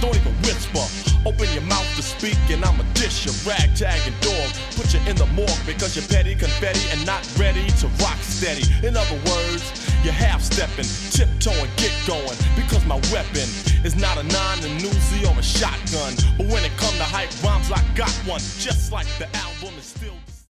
Don't even whisper. Open your mouth to speak, and I'ma dish your ragtag and dog. Put you in the morgue because you're petty confetti and not ready to rock steady. In other words, you're half stepping, tiptoeing, get going. Because my weapon is not a nine, a Uzi, or a shotgun. But when it come to hype rhymes, I got one. Just like the album.